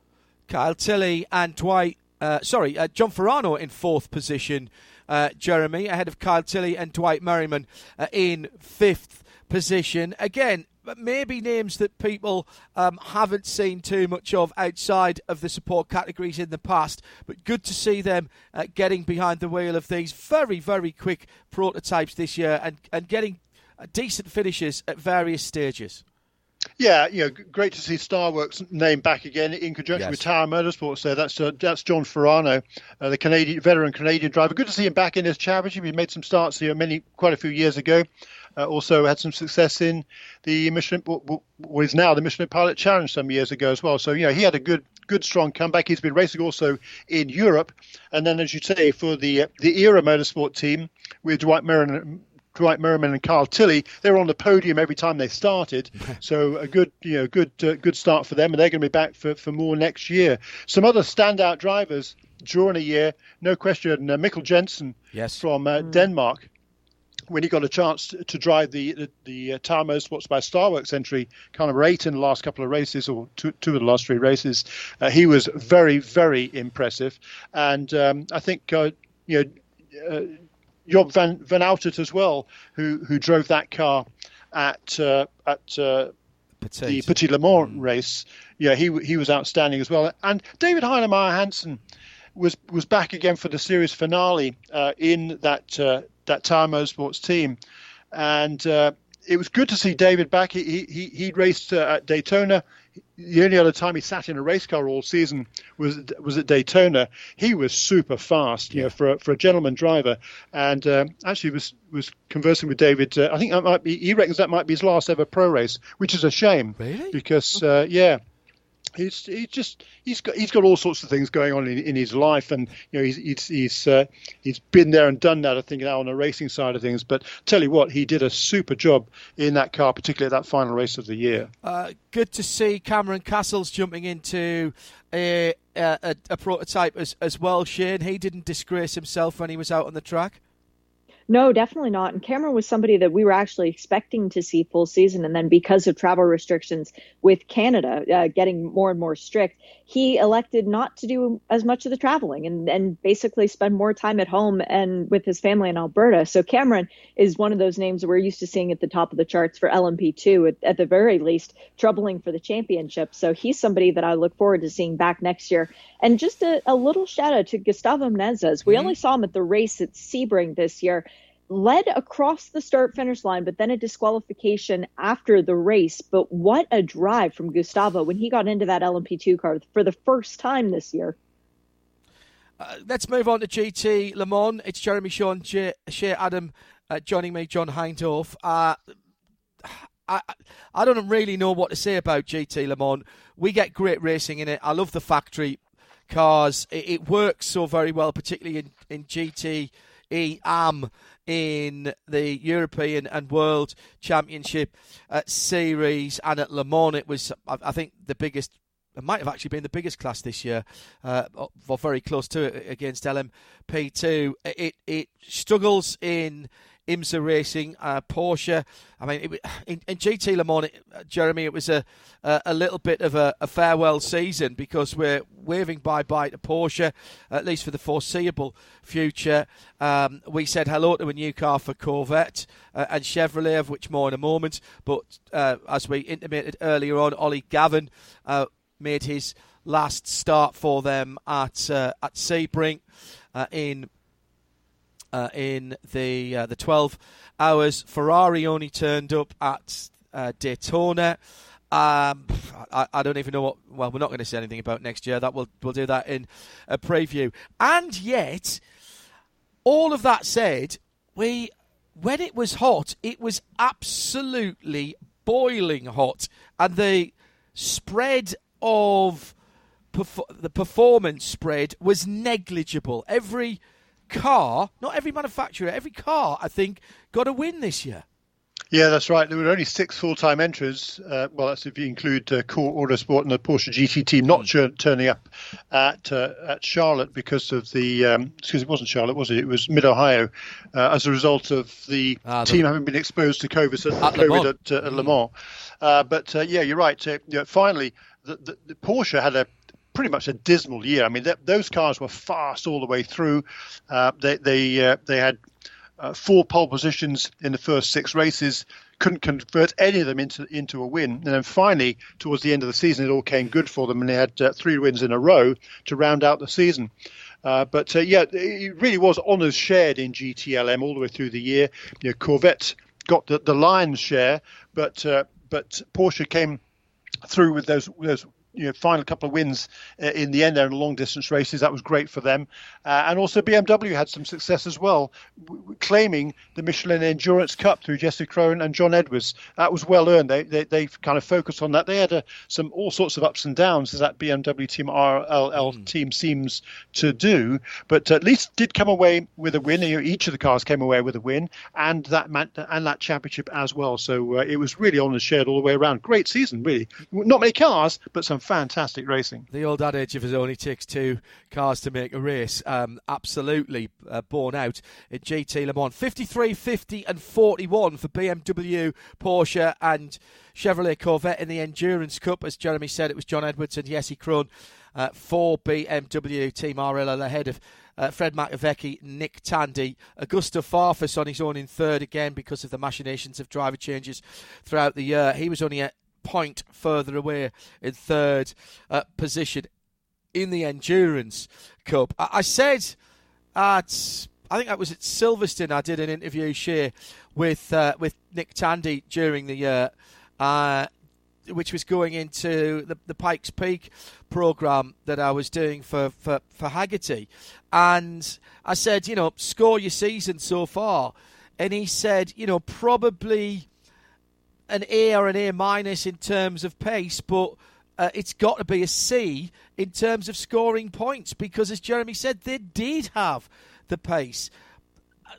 Kyle Tilley and Dwight, uh, sorry, uh, John Farano in fourth position. Uh, Jeremy ahead of Kyle Tilley and Dwight Merriman uh, in fifth position. Again, maybe names that people um, haven't seen too much of outside of the support categories in the past, but good to see them uh, getting behind the wheel of these very, very quick prototypes this year and, and getting uh, decent finishes at various stages. Yeah, you know, great to see Starworks name back again in conjunction yes. with Tower Motorsports. There, that's uh, that's John Farano, uh, the Canadian veteran Canadian driver. Good to see him back in this championship. He made some starts here many quite a few years ago. Uh, also had some success in the Michelin, what is now the Michelin Pilot Challenge some years ago as well. So you know he had a good, good strong comeback. He's been racing also in Europe, and then as you say for the uh, the Era Motorsport team with Dwight Merriman. Dwight Merriman and Carl Tilley, they were on the podium every time they started. so a good, you know, good, uh, good start for them, and they're going to be back for, for more next year. Some other standout drivers during a year, no question. Uh, Mikkel Jensen yes. from uh, mm. Denmark when he got a chance to, to drive the the, the uh, Tower Motorsports by Starworks entry, kind of eight in the last couple of races or two, two of the last three races, uh, he was very very impressive, and um, I think uh, you know. Job van van Uitert as well, who who drove that car at uh, at uh, the Petit Le Mans mm. race. Yeah, he he was outstanding as well. And David Heinemeier Hansson was was back again for the series finale uh, in that uh, that Tower Motorsports team, and uh, it was good to see David back. He he he raced uh, at Daytona. The only other time he sat in a race car all season was was at Daytona. He was super fast, you know, for a, for a gentleman driver, and um, actually was was conversing with David. Uh, I think that might be he reckons that might be his last ever pro race, which is a shame. Really? Because uh, yeah, he's he's just he's got he's got all sorts of things going on in, in his life, and you know he's he's he's, uh, he's been there and done that. I think now on the racing side of things. But tell you what, he did a super job in that car, particularly at that final race of the year. Uh, good to see Cameron Cassels jumping into a, a, a prototype as as well. Shea, he didn't disgrace himself when he was out on the track. No, definitely not. And Cameron was somebody that we were actually expecting to see full season. And then because of travel restrictions with Canada uh, getting more and more strict, he elected not to do as much of the traveling and, and basically spend more time at home and with his family in Alberta. So Cameron is one of those names we're used to seeing at the top of the charts for LMP2, at, at the very least, troubling for the championship. So he's somebody that I look forward to seeing back next year. And just a, a little shout out to Gustavo Menezes. We mm-hmm. only saw him at the race at Sebring this year led across the start finish line, but then a disqualification after the race. But what a drive from Gustavo when he got into that LMP2 car for the first time this year. Uh, let's move on to GT Le Mans. It's Jeremy Shaw, Shea Adam uh, joining me, John Hindhaugh. Uh, I, I don't really know what to say about GT Le Mans. We get great racing in it. I love the factory cars. It, it works so very well, particularly in, in GT E am in the European and World Championship uh, Series and at Le Mans. It was, I think, the biggest. It might have actually been the biggest class this year, uh, or very close to it against LMP2. It it struggles in IMSA Racing, uh, Porsche. I mean, it, in, in, GT Le Mans, uh, Jeremy, it was a, a, a little bit of a, a, farewell season because we're waving bye bye to Porsche, at least for the foreseeable future. Um, we said hello to a new car for Corvette uh, and Chevrolet, of which more in a moment. But uh, as we intimated earlier on, Ollie Gavin uh, made his last start for them at uh, at Sebring in uh, in the uh, the 12 hours. Ferrari only turned up at uh, Daytona. Um, I, I, don't even know what. Well, we're not going to say anything about next year. That we'll we'll do that in a preview. And yet, all of that said, we when it was hot, it was absolutely boiling hot, and the spread of perf- the performance spread was negligible. Every car, not every manufacturer, every car, I think, got a win this year. Yeah, that's right. There were only six full-time entries. Uh, well, that's if you include uh, Core Autosport and the Porsche GT team not mm. turning up at uh, at Charlotte because of the. Um, excuse me, it wasn't Charlotte, was it? It was Mid Ohio, uh, as a result of the, ah, the, team having been exposed to COVID, at, COVID at, at, Le Mans. Uh, but uh, yeah, you're right. You know, finally, the, the, the Porsche had a pretty much a dismal year. I mean, th- those cars were fast all the way through. Uh, they they uh, they had uh, four pole positions in the first six races. Couldn't convert any of them into into a win, and then finally, towards the end of the season, it all came good for them, and they had uh, three wins in a row to round out the season. Uh, but uh, yeah, it really was honours shared in GTLM all the way through the year. You know, Corvette got the, the lion's share, but but Porsche came through with those those you know, final couple of wins uh, in the end there in long distance races. That was great for them. Uh, and also BMW had some success as well, w- claiming the Michelin Endurance Cup through Jesse Krohn and John Edwards. That was well earned. They, they, they kind of focused on that. They had a, uh, some all sorts of ups and downs as that BMW team RLL mm. team seems to do, but at least did come away with a win. Each of the cars came away with a win and that and that championship as well. So uh, it was really on the shared all the way around. Great season, really. Not many cars, but some fantastic racing. The old adage of it only takes two cars to make a race, um, absolutely uh, borne out at GT Le Mans. 53, 50, and 41 for BMW, Porsche, and Chevrolet Corvette in the Endurance Cup. As Jeremy said, it was John Edwards and Jesse Krohn uh, for BMW Team RLL ahead of uh, Fred Makowiecki, Nick Tandy, Augusto Farfus on his own in third again because of the machinations of driver changes throughout the year. He was only point further away in third uh, position in the Endurance Cup. I, I, said at I think that was at Silverstone. I did an interview Shea with uh, with Nick Tandy during the year. Uh, which was going into the, the Pikes Peak program that I was doing for, for, for Hagerty. And I said, you know, score your season so far. And he said, you know, probably an A or an A minus in terms of pace, but uh, it's got to be a C in terms of scoring points because, as Jeremy said, they did have the pace.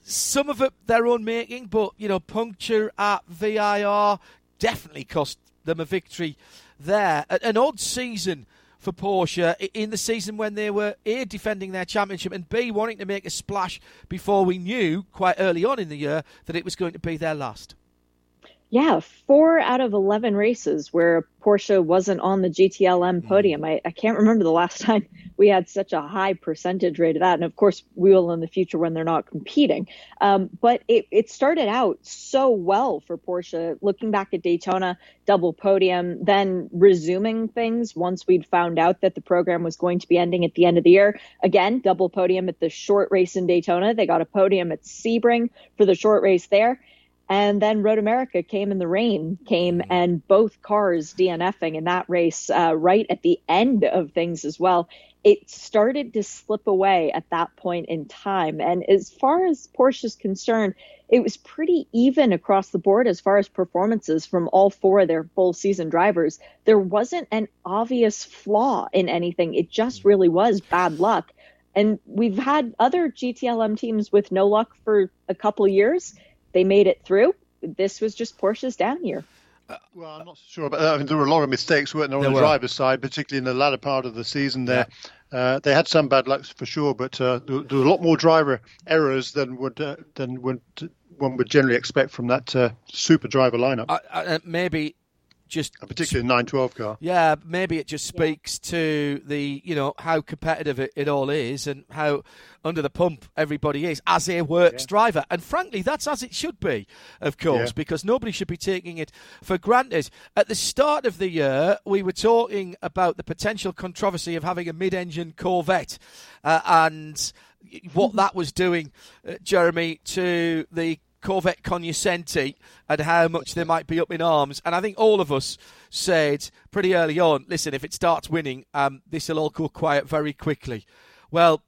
Some of it their own making, but you know, puncture at VIR definitely cost them a victory there. An odd season for Porsche in the season when they were A, defending their championship, and B, wanting to make a splash before we knew quite early on in the year that it was going to be their last. Yeah, four out of 11 races where Porsche wasn't on the GTLM mm-hmm. podium. I, I, can't remember the last time we had such a high percentage rate of that. And of course, we will in the future when they're not competing. Um, but it, it started out so well for Porsche, looking back at Daytona, double podium, then resuming things once we'd found out that the program was going to be ending at the end of the year. Again, double podium at the short race in Daytona. They got a podium at Sebring for the short race there. And then Road America came in the rain, came mm-hmm. and both cars DNFing in that race uh, right at the end of things as well. It started to slip away at that point in time. And as far as Porsche is concerned, it was pretty even across the board as far as performances from all four of their full season drivers. There wasn't an obvious flaw in anything, it just mm-hmm. really was bad luck. And we've had other GTLM teams with no luck for a couple years they made it through. This was just Porsche's down year. Uh, well, I'm not sure about that. I mean, there were a lot of mistakes, weren't there, on there the were. driver's side, particularly in the latter part of the season there. Yeah. Uh, they had some bad luck for sure, but uh, there, there, were a lot more driver errors than would uh, than would one would generally expect from that uh, super driver lineup. Uh, maybe just a particular 912 car. Yeah, maybe it just speaks to the you know how competitive it, it, all is and how under the pump everybody is as a works yeah. driver. And frankly, that's as it should be, of course, yeah. because nobody should be taking it for granted. At the start of the year, we were talking about the potential controversy of having a mid-engine Corvette uh, and what that was doing, uh, Jeremy, to the Corvette Cognoscenti and how much they might be up in arms. And I think all of us said pretty early on, listen, if it starts winning, um, this will all go quiet very quickly. Well,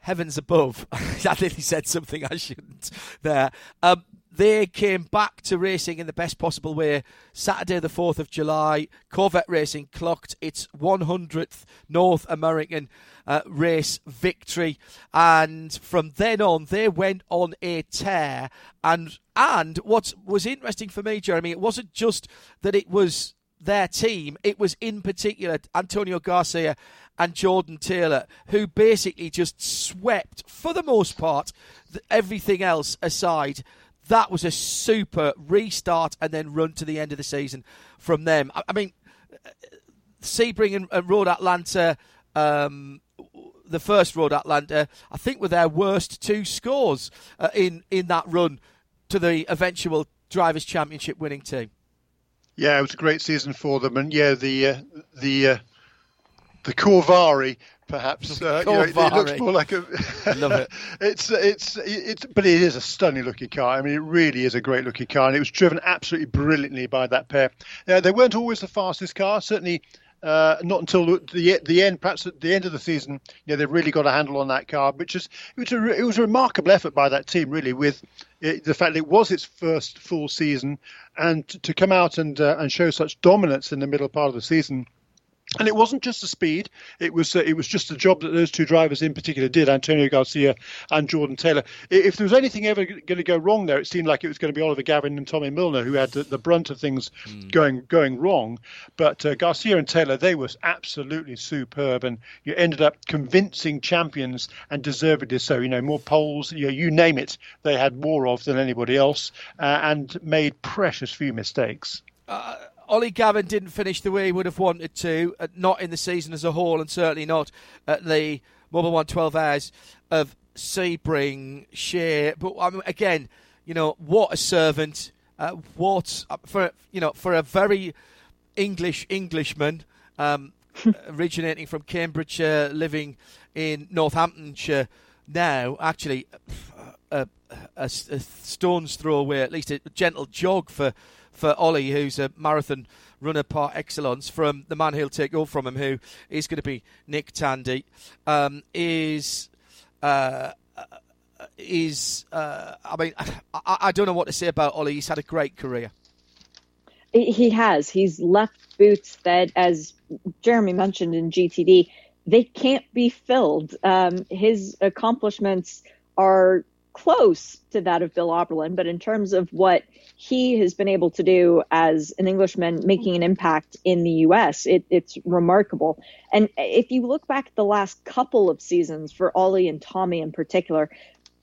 heavens above, I nearly said something I shouldn't there. Um, they came back to racing in the best possible way. Saturday, the 4th of July, Corvette Racing clocked its 100th North American uh, race victory. And from then on, they went on a tear. And, and what was interesting for me, Jeremy, it wasn't just that it was their team, it was in particular Antonio Garcia and Jordan Taylor, who basically just swept, for the most part, everything else aside that was a super restart and then run to the end of the season from them. I, I mean, Sebring and, and Road Atlanta, um, the first Road Atlanta, I think were their worst two scores uh, in in that run to the eventual Drivers' Championship winning team. Yeah, it was a great season for them, and yeah, the uh, the uh, the Corvari perhaps. Uh, you know, it, it, looks more like a. Love it. it's it's it's, but it is a stunning looking car. I mean, it really is a great looking car, and it was driven absolutely brilliantly by that pair. Yeah, they weren't always the fastest car, certainly. Uh, not until the the end, perhaps at the end of the season, you know, they've really got a handle on that car. Which is it was a it was a remarkable effort by that team, really, with it, the fact that it was its first full season, and to, to come out and uh, and show such dominance in the middle part of the season and it wasn't just the speed; it was uh, it was just the job that those two drivers in particular did, Antonio Garcia and Jordan Taylor. If there was anything ever going to go wrong there, it seemed like it was going to be Oliver Gavin and Tommy Milner who had the, the brunt of things mm. going going wrong. But uh, Garcia and Taylor, they were absolutely superb, and you ended up convincing champions and deservedly so. You know, more poles, you, know, you name it, they had more of than anybody else, uh, and made precious few mistakes. Uh, Ollie Gavin didn't finish the way he would have wanted to, uh, not in the season as a whole, and certainly not at the Mobil One 12 hours of Sebring, Shea. But um, again, you know, what a servant! Uh, what uh, for? You know, for a very English Englishman. Um, originating from Cambridgeshire, living in Northamptonshire now, actually a, a, a, stone's throw away, at least a gentle jog for for Ollie, who's a marathon runner par excellence, from the man he'll take over from him, who is going to be Nick Tandy, um, is. Uh, is uh, I mean I, I, don't know what to say about Ollie. He's had a great career. He has. He's left boots that, as Jeremy mentioned in GTD, they can't be filled. Um, his accomplishments are close to that of Bill Auberlen, but in terms of what he has been able to do as an Englishman making an impact in the US, it, it's remarkable. And if you look back at the last couple of seasons for Ollie and Tommy in particular,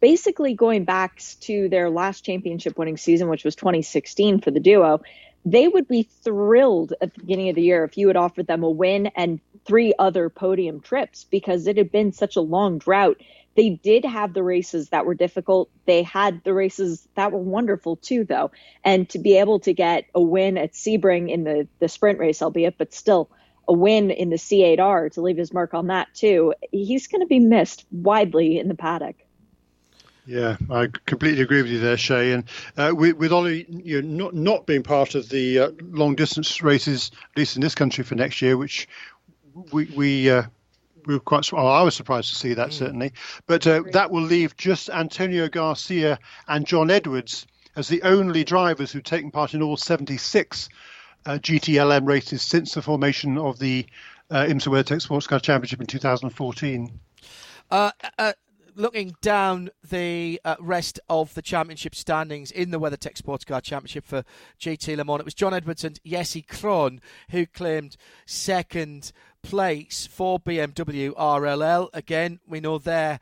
basically going back to their last championship winning season, which was 2016 for the duo, they would be thrilled at the beginning of the year if you had offered them a win and three other podium trips because it had been such a long drought they did have the races that were difficult. They had the races that were wonderful too, though. And to be able to get a win at Sebring in the, the sprint race, albeit, but still a win in the C8R to leave his mark on that too, he's going to be missed widely in the paddock. Yeah, I completely agree with you there, Shea. And uh, with, with Ollie, you know, not not being part of the uh, long distance races, at least in this country for next year, which we we uh, we were quite. Well, I was surprised to see that mm. certainly, but uh, that will leave just Antonio Garcia and John Edwards as the only drivers who've taken part in all 76 uh, GTLM races since the formation of the uh, IMSA WeatherTech Sports Car Championship in 2014. Uh, uh, looking down the uh, rest of the championship standings in the WeatherTech Sports Car Championship for GT Le Mans, it was John Edwards and Jesse Krohn who claimed second place for BMW RLL. Again, we know they're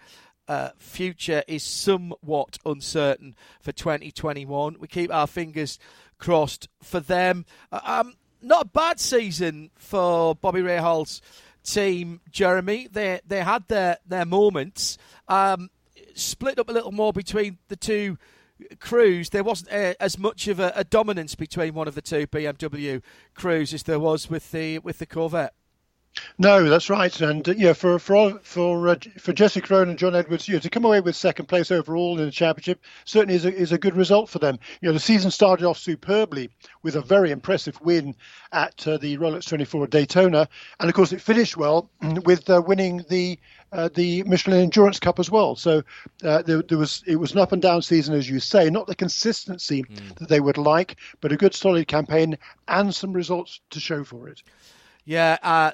uh, future is somewhat uncertain for 2021. We keep our fingers crossed for them. Uh, um, not a bad season for Bobby Rahal's team, Jeremy. They they had their their moments. Um, split up a little more between the two crews. There wasn't uh, as much of a, a, dominance between one of the two BMW crews as there was with the with the Corvette. No, that's right, and uh, yeah, for for for uh, for Jesse Krohn and John Edwards, you know, to come away with second place overall in the championship certainly is a, is a good result for them. You know, the season started off superbly with a very impressive win at uh, the Rolex 24 Daytona, and of course it finished well with uh, winning the uh, the Michelin Endurance Cup as well. So uh, there, there, was it was an up and down season, as you say, not the consistency mm. that they would like, but a good solid campaign and some results to show for it. Yeah, uh,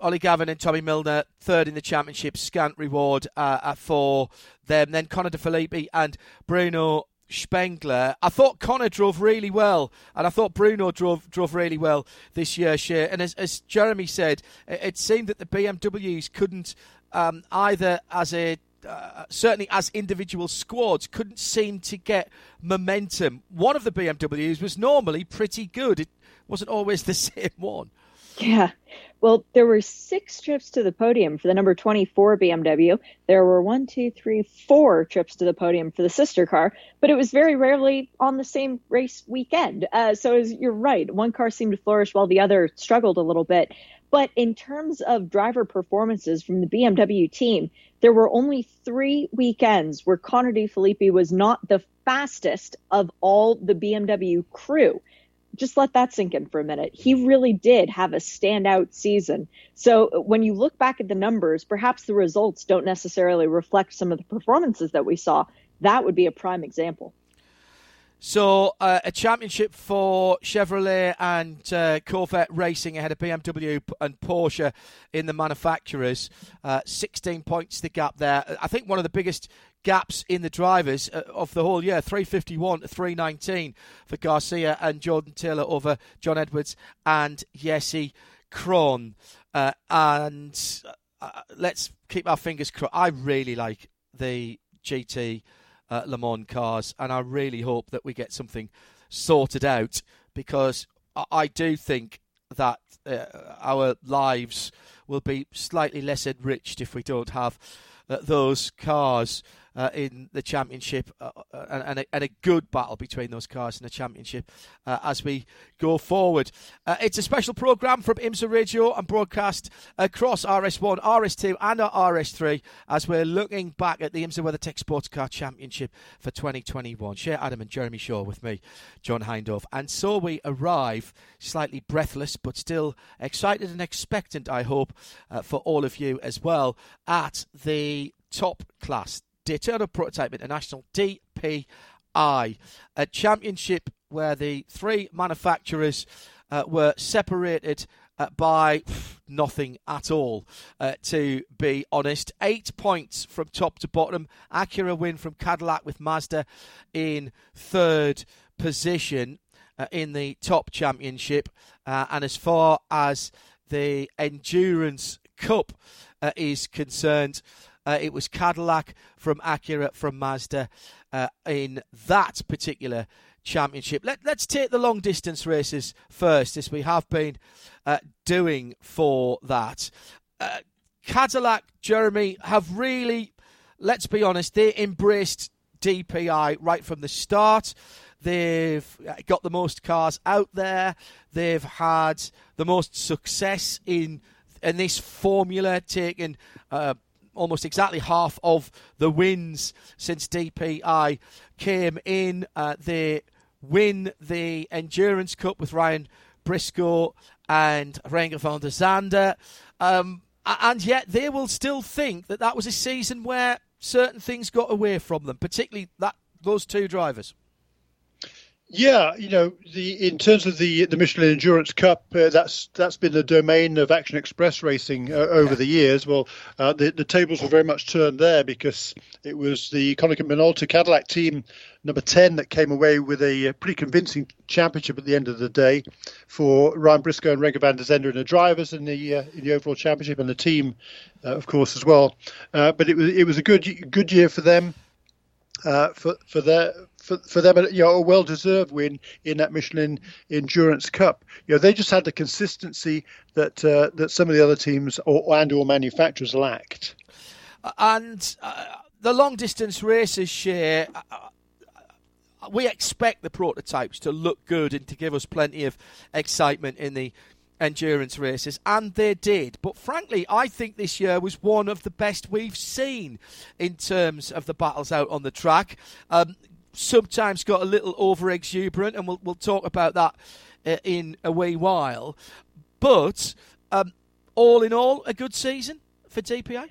Ollie Gavin and Tommy Milner, third in the championship, scant reward uh, for them. Then Connor De Phillippi and Bruno Spengler. I thought Connor drove really well, and I thought Bruno drove drove really well this year. Shea. And as, as Jeremy said, it, it, seemed that the BMWs couldn't um, either as a uh, certainly as individual squads couldn't seem to get momentum. One of the BMWs was normally pretty good. It wasn't always the same one. Yeah. Well, there were six trips to the podium for the number 24 BMW. There were one, two, three, four trips to the podium for the sister car, but it was very rarely on the same race weekend. Uh, so was, you're right. One car seemed to flourish while the other struggled a little bit. But in terms of driver performances from the BMW team, there were only three weekends where Connor De Phillippi was not the fastest of all the BMW crew just let that sink in for a minute. He really did have a standout season. So when you look back at the numbers, perhaps the results don't necessarily reflect some of the performances that we saw. That would be a prime example. So, uh, a championship for Chevrolet and uh, Corvette racing ahead of BMW and Porsche in the manufacturers. Uh, 16 points the gap there. I think one of the biggest gaps in the drivers uh, of the whole year 351 to 319 for Garcia and Jordan Taylor over John Edwards and Jesse Krohn. Uh, and uh, let's keep our fingers crossed. I really like the GT uh, Le Mans cars, and I really hope that we get something sorted out because I, I do think that uh, our lives will be slightly less enriched if we don't have those cars uh, in the championship uh, uh, and, a, and, a, good battle between those cars in the championship uh, as we go forward. Uh, it's a special programme from IMSA Radio and broadcast across RS1, RS2, and RS3 as we're looking back at the IMSA WeatherTech Sports Car Championship for 2021. Shea Adam and Jeremy Shaw with me, John Hindhaugh. And so we arrive slightly breathless but still excited and expectant, I hope, uh, for all of you as well, at the top class Daytona Prototype International DPI, a championship where the three manufacturers uh, were separated uh, by nothing at all, uh, to be honest. Eight points from top to bottom. Acura win from Cadillac with Mazda in third position uh, in the top championship. Uh, and as far as the Endurance Cup uh, is concerned, uh, it was Cadillac from Acura from Mazda uh, in that particular championship. Let, us take the long distance races first, as we have been uh, doing for that. Uh, Cadillac, Jeremy, have really, let's be honest, they embraced DPI right from the start. They've got the most cars out there. They've had the most success in in this formula, taking uh, almost exactly half of the wins since DPI came in. Uh, they win the Endurance Cup with Ryan Briscoe and Renger van der Zande. Um, and yet they will still think that that was a season where certain things got away from them, particularly that those two drivers. Yeah, you know, the in terms of the the Michelin Endurance Cup, uh, that's that's been the domain of Action Express racing uh, over yeah. the years. Well, uh, the the tables were very much turned there because it was the Konica Minolta Cadillac team number ten that came away with a, pretty convincing championship at the end of the day for Ryan Briscoe and Renger van der Zande and the drivers in the uh, in the overall championship and the team, uh, of course, as well. Uh, but it was it was a good good year for them. For for their for, for them, you know, a well-deserved win in that Michelin Endurance Cup. You know, they just had the consistency that uh, that some of the other teams or and or manufacturers lacked. And uh, the long distance races Shea. Uh, uh, we expect the prototypes to look good and to give us plenty of excitement in the endurance races, and they did. But frankly, I think this year was one of the best we've seen in terms of the battles out on the track. Um, sometimes got a little over exuberant, and we'll we'll talk about that uh, in a wee while. But um, all in all, a good season for DPI.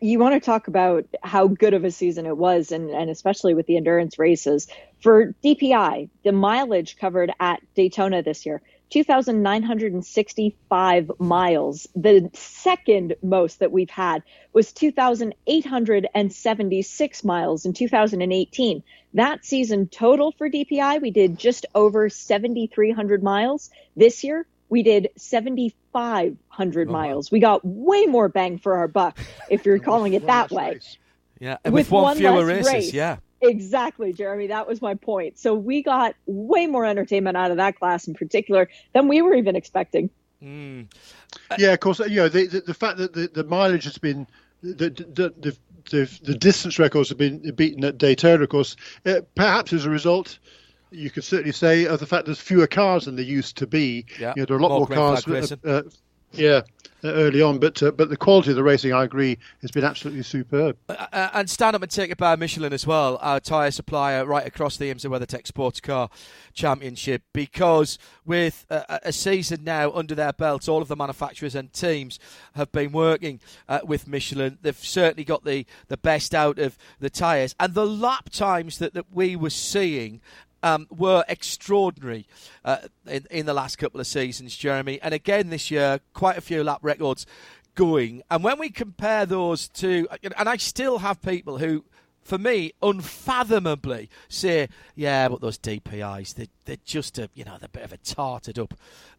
You want to talk about how good of a season it was, and, and especially with the endurance races. For DPI, the mileage covered at Daytona this year 2,965 miles. The second most that we've had was 2,876 miles in 2018. That season total for DPI, we did just over 7,300 miles. This year, we did 7,500 oh, miles. Wow. We got way more bang for our buck, if you're calling it that way. Race. Yeah, and with, with one, one fewer races, race. yeah. Exactly, Jeremy. That was my point. So we got way more entertainment out of that class in particular than we were even expecting. Mm. Yeah, of course. You know, the, the, the fact that the, the mileage has been the, the, the, the, the distance records have been beaten at Daytona, of course, uh, perhaps as a result you could certainly say of the fact there's fewer cars than there used to be. Yeah. You know, there are a lot more, more cars. Uh, uh, yeah, uh, early on, but uh, but the quality of the racing, I agree, has been absolutely superb. Uh, uh and stand up and take it by Michelin as well, our tyre supplier right across the IMSA WeatherTech Sports Car Championship, because with a, a, season now under their belt, all of the manufacturers and teams have been working uh, with Michelin. They've certainly got the, the best out of the tyres, and the lap times that, that we were seeing um, were extraordinary uh, in, in the last couple of seasons, Jeremy. And again this year, quite a few lap records going. And when we compare those to, and I still have people who for me, unfathomably say, yeah, but those DPIs, they're, they're just a, you know, they're a bit of a tarted up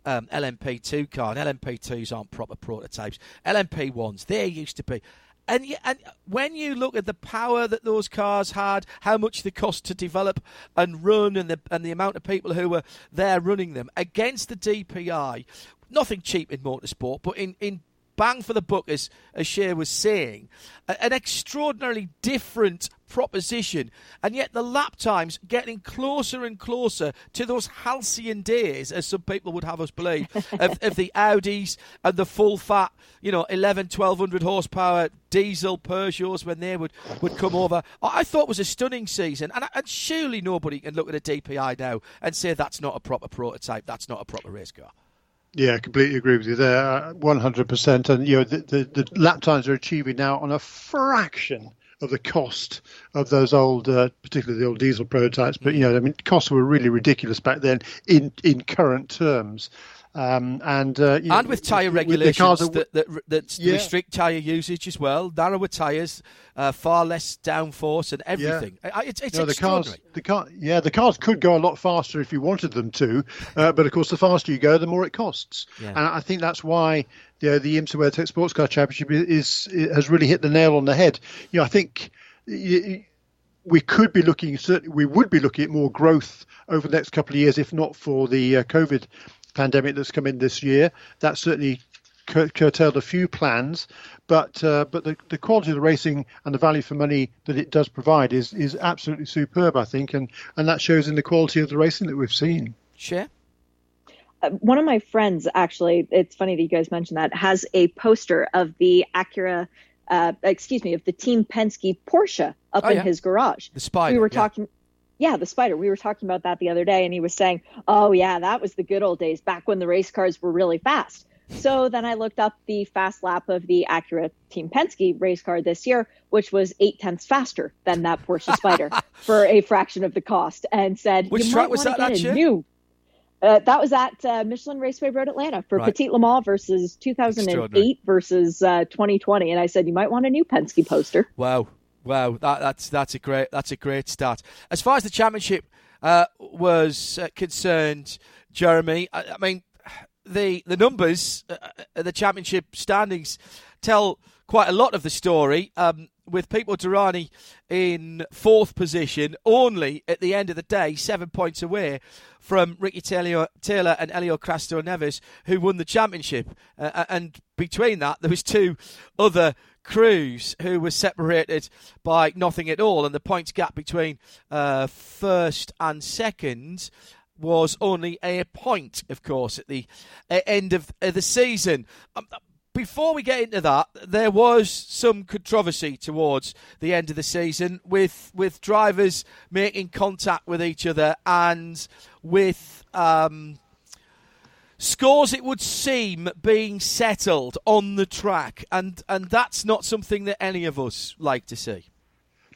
um, LMP2 car. And LMP2s aren't proper prototypes. LMP1s, they used to be. And, and when you look at the power that those cars had, how much they cost to develop and run, and the and the amount of people who were there running them against the DPI, nothing cheap in motorsport, but in, in bang for the buck, as, as Shea was saying, an extraordinarily different proposition. And yet the lap times getting closer and closer to those halcyon days, as some people would have us believe, of, of, the Audis and the full fat, you know, 11, 1200 horsepower diesel Peugeots when they would, would come over. I thought was a stunning season. And, and surely nobody can look at a DPI now and say that's not a proper prototype, that's not a proper race car. Yeah, completely agree with you there, one hundred percent. And you know, the, the, the lap times are achieving now on a fraction of the cost of those old, uh, particularly the old diesel prototypes. But you know, I mean, costs were really ridiculous back then in in current terms. Um, and uh, and know, with tyre regulations that, that, that, that yeah. restrict tyre usage as well, narrower tyres, uh, far less downforce, and everything. Yeah. It's, it's no, the cars, the car, yeah, the cars could go a lot faster if you wanted them to, uh, but of course, the faster you go, the more it costs. Yeah. And I think that's why you know, the IMSA WeatherTech Sports Car Championship is, is, has really hit the nail on the head. You know, I think. we could be looking certainly we would be looking at more growth over the next couple of years if not for the uh, covid pandemic that's come in this year. That certainly cur- curtailed a few plans, but uh, but the, the quality of the racing and the value for money that it does provide is is absolutely superb, I think, and and that shows in the quality of the racing that we've seen. Sure. Uh, one of my friends, actually, it's funny that you guys mentioned that, has a poster of the Acura, uh, excuse me, of the Team Penske Porsche up oh, in yeah. his garage. The Spider. We were yeah. talking yeah, the spider. We were talking about that the other day, and he was saying, "Oh yeah, that was the good old days back when the race cars were really fast." So then I looked up the fast lap of the Acura Team Penske race car this year, which was eight tenths faster than that Porsche Spider for a fraction of the cost, and said, Which you track might was that a that? New. Uh, that was at uh, Michelin Raceway Road Atlanta for Right. Petit Le Mans versus 2008 versus uh, 2020, and I said you might want a new Penske poster. Wow, wow, that, that's that's a great that's a great start. As far as the championship uh, was uh, concerned, Jeremy, I, I mean the the numbers, uh, uh, the championship standings tell quite a lot of the story. Um, with Pipo Derani in fourth position, only at the end of the day, seven points away from Ricky Taylor, Taylor and Helio Castroneves, who won the championship. Uh, and between that, there was two other crews who were separated by nothing at all, and the points gap between uh, first and second was only a point, of course, at the uh, end of uh, the season. Um, before we get into that, there was some controversy towards the end of the season with with drivers making contact with each other and with um, scores. It would seem being settled on the track, and and that's not something that any of us like to see.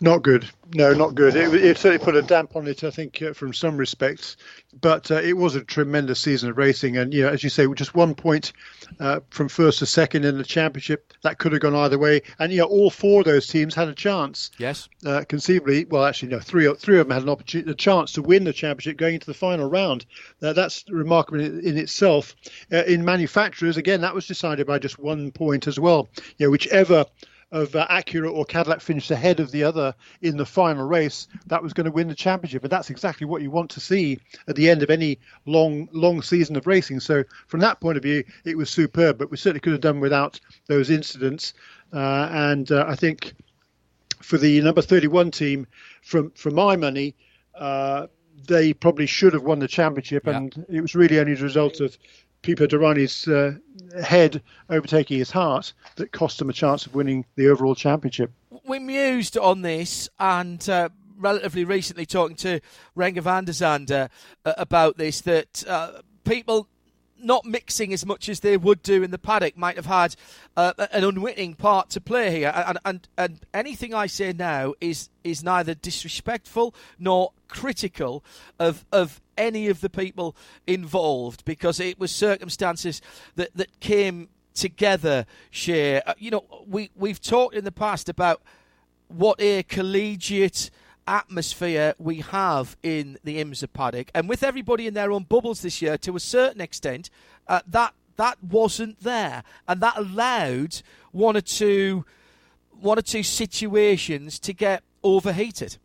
Not good. No, not good. It, it certainly put a damp on it, I think, uh, from some respects. But uh, it was a tremendous season of racing, and you know, as you say, just one point uh, from first to second in the championship that could have gone either way. And you know, all four of those teams had a chance. Yes. Uh, conceivably, well, actually, no, three three of them had an opportunity, a chance to win the championship going into the final round. That's remarkable in, in itself. Uh, in manufacturers, again, that was decided by just one point as well. You know, whichever of uh, Acura or Cadillac finished ahead of the other in the final race, that was going to win the championship. And that's exactly what you want to see at the end of any long, long season of racing. So from that point of view, it was superb. But we certainly could have done without those incidents. Uh, and uh, I think for the number 31 team, from from my money, uh, they probably should have won the championship, Yeah. and it was really only a result of Pipo Derani's uh, head overtaking his heart that cost him a chance of winning the overall championship. we mused on this and uh, relatively recently talking to Renger van der Zande uh, about this that uh, people not mixing as much as they would do in the paddock might have had uh, an unwitting part to play here. And, and and anything I say now is is neither disrespectful nor critical of of any of the people involved because it was circumstances that that came together Shea uh, you know we we've talked in the past about what a collegiate atmosphere we have in the IMSA paddock, and with everybody in their own bubbles this year, to a certain extent, uh, that that wasn't there, and that allowed one or two one or two situations to get overheated.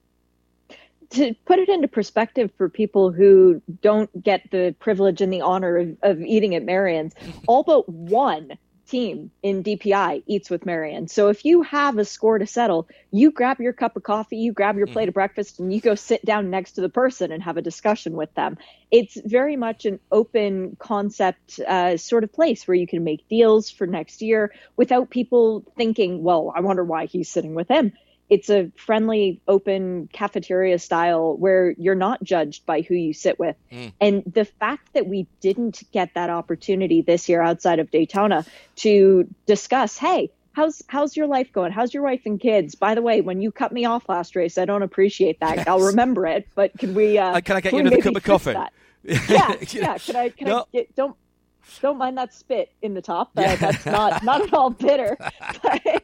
to put it into perspective for people who don't get the privilege and the honor of, of eating at Marion's, all but one team in DPI eats with Marion. So if you have a score to settle, you grab your cup of coffee, you grab your plate of breakfast, and you go sit down next to the person and have a discussion with them. It's very much an open concept uh, sort of place where you can make deals for next year without people thinking, well, I wonder why he's sitting with him it's a friendly, open cafeteria style where you're not judged by who you sit with. And the fact that we didn't get that opportunity this year outside of Daytona to discuss, hey, how's how's your life going? How's your wife and kids? By the way, when you cut me off last race, I don't appreciate that. Yes. I'll remember it, but can we? Uh, Uh, can I get you another cup of coffee? Yeah, yeah. Can I? Can No. I get, don't don't mind that spit in the top. Yeah. That's not not at all bitter. But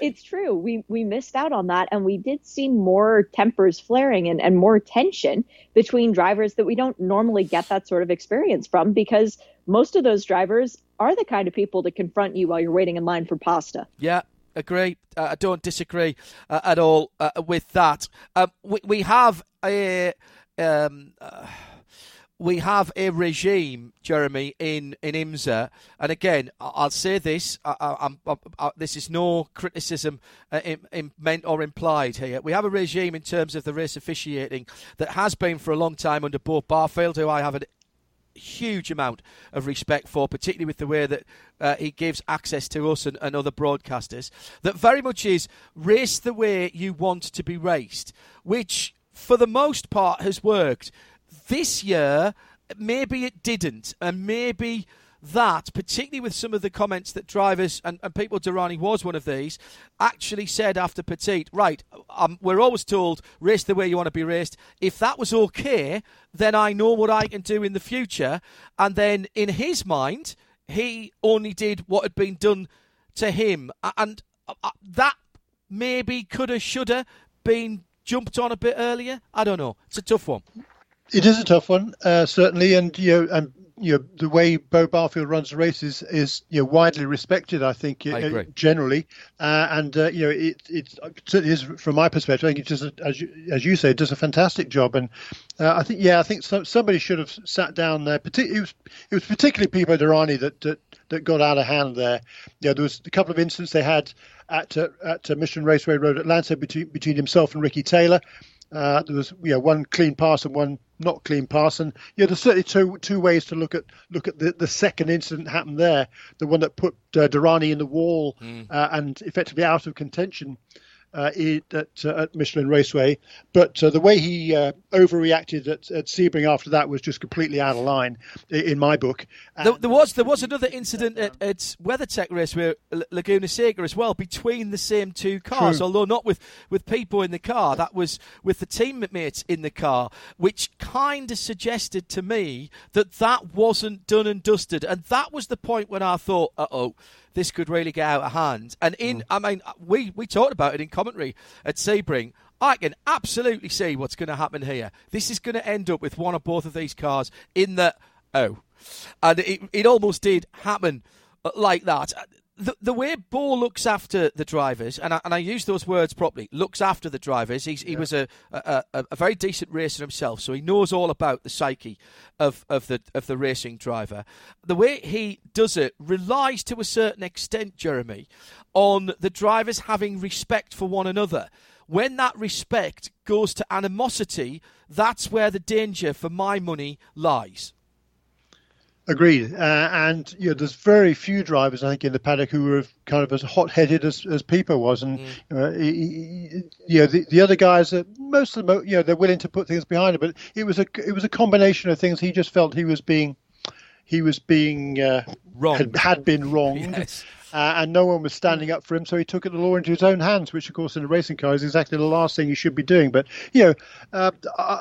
it's true. We we missed out on that, and we did see more tempers flaring and, and more tension between drivers that we don't normally get that sort of experience from because most of those drivers are the kind of people to confront you while you're waiting in line for pasta. Yeah, agree. Uh, I don't disagree uh, at all uh, with that. Um, we, we have a um, uh, we have a regime, Jeremy, in in IMSA, and again, I'll say this: I, I, I, this is no criticism uh, in, in, meant or implied here. We have a regime in terms of the race officiating that has been for a long time under Beaux Barfield, who I have an huge amount of respect for, particularly with the way that uh, he gives access to us and, and other broadcasters, that very much is race the way you want to be raced, which for the most part has worked. This year, maybe it didn't, and maybe that, particularly with some of the comments that drivers and, and people, Derani was one of these, actually said after Petit, right, um, we're always told race the way you want to be raced. If that was okay, then I know what I can do in the future. And then in his mind, he only did what had been done to him. And uh, uh, that maybe coulda, shoulda been jumped on a bit earlier. I don't know. It's a tough one. It is a tough one, uh, certainly, and you know, and you know, the way Beaux Barfield runs the race is, you know, widely respected, I think, I uh, generally. Uh, and, uh, you know, it, it certainly is, from my perspective, I think it just, as you, as you say, it does a fantastic job. And uh, I think, yeah, I think so, somebody should have sat down there. It, was, it was particularly Pipo Derani that, that, that got out of hand there. You know, there was a couple of incidents they had at, uh, at Michelin Raceway Road Atlanta between, between himself and Ricky Taylor. Uh, there was know, one clean pass and one not clean pass, and yeah, there's certainly two two ways to look at look at the, the second incident happened there, the one that put uh, Derani in the wall mm. uh, and effectively out of contention uh, at, uh, at Michelin Raceway. But uh, the way he uh, overreacted at, at Sebring after that was just completely out of line in my book. There, there, was there was another incident at, at WeatherTech Raceway, Laguna Seca as well, between the same two cars, True. although not with, with people in the car. That was with the teammates in the car, which kind of suggested to me that that wasn't done and dusted. And that was the point when I thought, uh oh this could really get out of hand. And in, mm. I mean, we, we talked about it in commentary at Sebring. I can absolutely see what's going to happen here. This is going to end up with one or both of these cars in the oh, and it it almost did happen uh, like that the, the way Beaux looks after the drivers, and I, and I use those words properly, looks after the drivers. He's, he yeah. was a, a, a, very decent racer himself, so he knows all about the psyche of, of the of the racing driver. The way he does it relies to a certain extent, Jeremy, on the drivers having respect for one another. When that respect goes to animosity, that's where the danger for my money lies. Agreed, uh, and you know, there's very few drivers I think in the paddock who were kind of as hot-headed as, as Pipo was, and mm. uh, he, he, you know, the, the other guys, uh, most of them, you know, they're willing to put things behind it, but it was a it was a combination of things. He just felt he was being he was being uh, wrong, had, had, been wronged. yes. Uh, and no one was standing up for him, so he took it the law into his own hands, which, of course, in a racing car is exactly the last thing you should be doing. But you know, uh,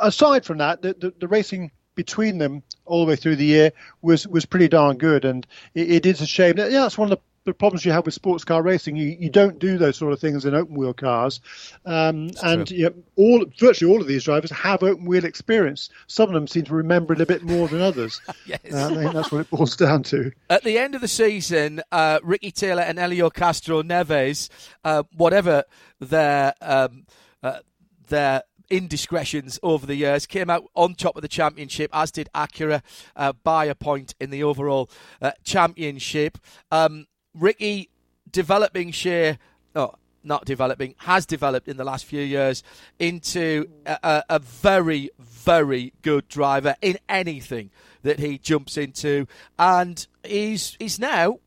aside from that, the, the, the racing between them all the way through the year was was pretty darn good, and it, it is a shame. Yeah, that's one of the the problems you have with sports car racing, you, you don't do those sort of things in open wheel cars. Um, and you know, all virtually all of these drivers have open wheel experience. Some of them seem to remember it a bit more than others. yes. Uh, I think that's what it boils down to. At the end of the season, uh, Ricky Taylor and Helio Castroneves, uh, whatever their um, uh, their indiscretions over the years. Came out on top of the championship, as did Acura uh, by a point in the overall uh, championship. Um, Ricky developing Shea. Oh, not developing, has developed in the last few years into a, a, very, very good driver in anything that he jumps into, and he's he's now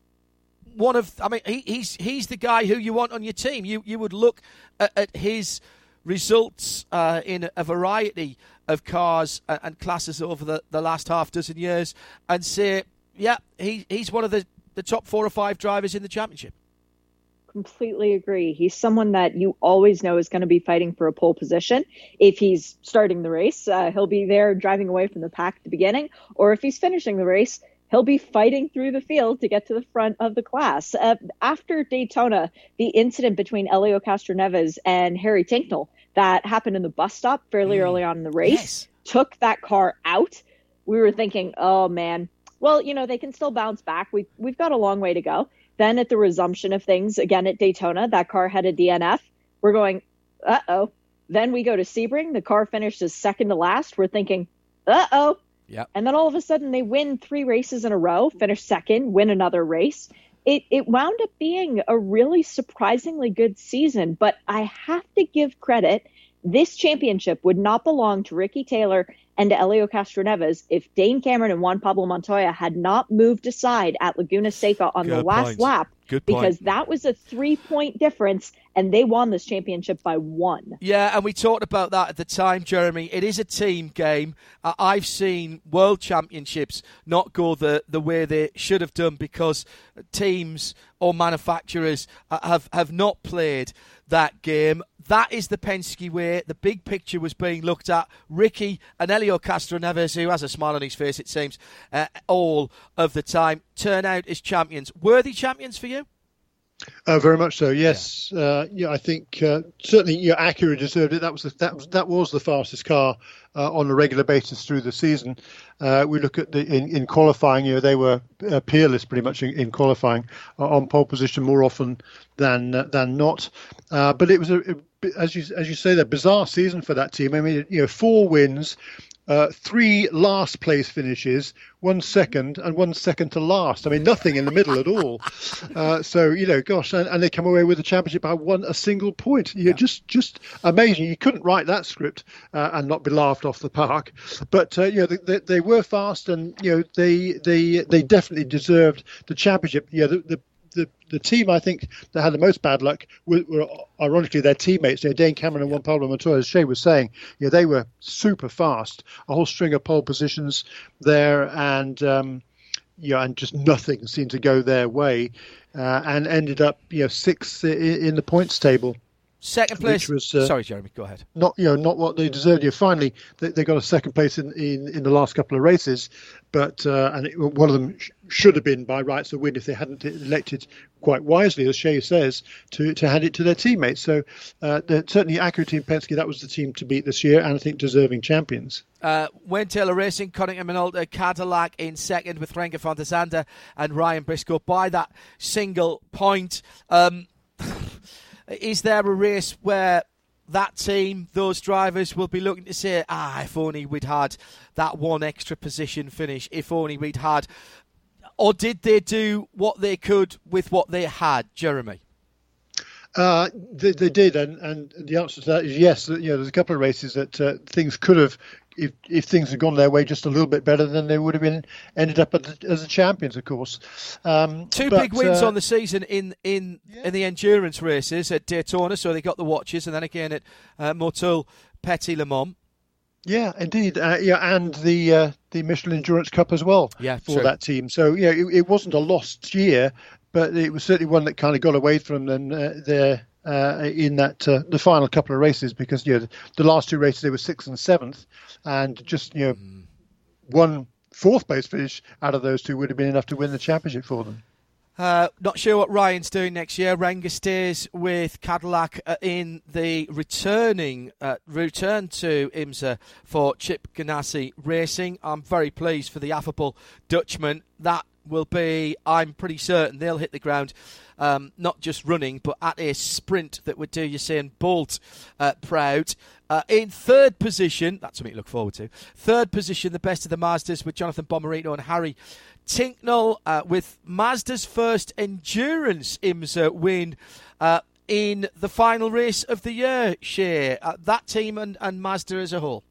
one of. I mean, he, he's he's the guy who you want on your team. You you would look at, at his results uh, in a variety of cars and, classes over the, the last half dozen years and say, yeah, he, he's one of the, the top four or five drivers in the championship. Completely agree. He's someone that you always know is going to be fighting for a pole position. If he's starting the race, uh, he'll be there driving away from the pack at the beginning, or if he's finishing the race, he'll be fighting through the field to get to the front of the class. Uh, after Daytona, the incident between Helio Castroneves and Harry Tincknell that happened in the bus stop fairly mm. early on in the race yes. took that car out. We were thinking, oh man, well, you know, they can still bounce back. We we've got a long way to go. Then at the resumption of things again at Daytona, that car had a DNF. We're going, uh oh. Then we go to Sebring. The car finishes second to last. We're thinking, uh oh. Yeah. And then all of a sudden they win three races in a row, finish second, win another race it, it wound up being a really surprisingly good season. But I have to give credit. This championship would not belong to Ricky Taylor and to Helio Castroneves if Dane Cameron and Juan Pablo Montoya had not moved aside at Laguna Seca on good the last point. lap Good point. Because that was a three point difference, and they won this championship by one. Yeah, and we talked about that at the time, Jeremy. It is a team game. Uh, I've seen world championships not go the, the way they should have done because teams or manufacturers uh, have, have not played that game. That is the Penske way. The big picture was being looked at. Ricky and Helio Castroneves, who has a smile on his face, it seems, uh, all of the time, turn out as champions. Worthy champions for you? Uh, very much so. Yes. Yeah. Uh, yeah I think uh, certainly yeah, Acura deserved it. That was the, that was that was the fastest car uh, on a regular basis through the season. Uh, we look at the in, in, qualifying. You know, they were uh, peerless pretty much in, in qualifying on pole position more often than than not. but it was a, as you as you say, the bizarre season for that team. I mean, you know, four wins, uh, three last place finishes, one second, and one second to last. I mean, nothing in the middle at all. Uh, so you know, gosh, and, and, they come away with the championship by one a single point. You yeah. just just amazing. You couldn't write that script uh, and not be laughed off the park. But uh, you know, they, they, were fast, and you know, they they they definitely deserved the championship. Yeah, the, the the, the team I think that had the most bad luck were, were ironically their teammates. You know, Dane Cameron and Juan Pablo Montoya, as Shea was saying, you know, they were super fast. A whole string of pole positions there, and um, yeah, and just nothing seemed to go their way, uh, and ended up you know sixth in the points table. Second place. Was, uh, Sorry, Jeremy. Go ahead. Not you know not what they deserved. You finally they, they, got a second place in, in, in the last couple of races, but uh, and it, one of them sh- should have been by rights a win if they hadn't elected quite wisely, as Shea says, to, to hand it to their teammates. So uh, certainly Acura Team Penske that was the team to beat this year, and I think deserving champions. Uh, Wayne Taylor Racing, Konica Minolta, Cadillac in second with Renger van der Zande and Ryan Briscoe by that single point. Um, is there a race where that team, those drivers will be looking to say, ah, if only we'd had that one extra position finish, if only we'd had. Or did they do what they could with what they had, Jeremy? Uh, they, they, did, and, and the answer to that is yes. You know, there's a couple of races that uh, things could have if if things had gone their way just a little bit better, then they would have been ended up the, as the champions, of course. Um, Two but, big wins uh, on the season in in yeah. in the endurance races at Daytona, so they got the watches, and then again at uh, Motul Petit Le Mans. Yeah, indeed. Uh, yeah, and the uh, the Michelin Endurance Cup as well. Yeah, for true. that team. So yeah, it, it, wasn't a lost year, but it was certainly one that kind of got away from them uh, there uh, in that uh, the final couple of races because you know the last two races they were sixth and seventh, and just you know mm. one fourth place finish out of those two would have been enough to win the championship for them. Uh, not sure what Ryan's doing next year. Renger stays with Cadillac uh, in the returning uh, return to IMSA for Chip Ganassi Racing. I'm very pleased for the affable Dutchman. That will be, I'm pretty certain, they'll hit the ground um, not just running, but at a sprint that would do Usain Bolt uh, proud. Uh, in third position, that's something to look forward to. Third position, the best of the Mazdas with Jonathan Bomarito and Harry Tincknell uh, with Mazda's first endurance IMSA win. Uh, in the final race of the year, Shea. uh, that team and, and Mazda as a whole.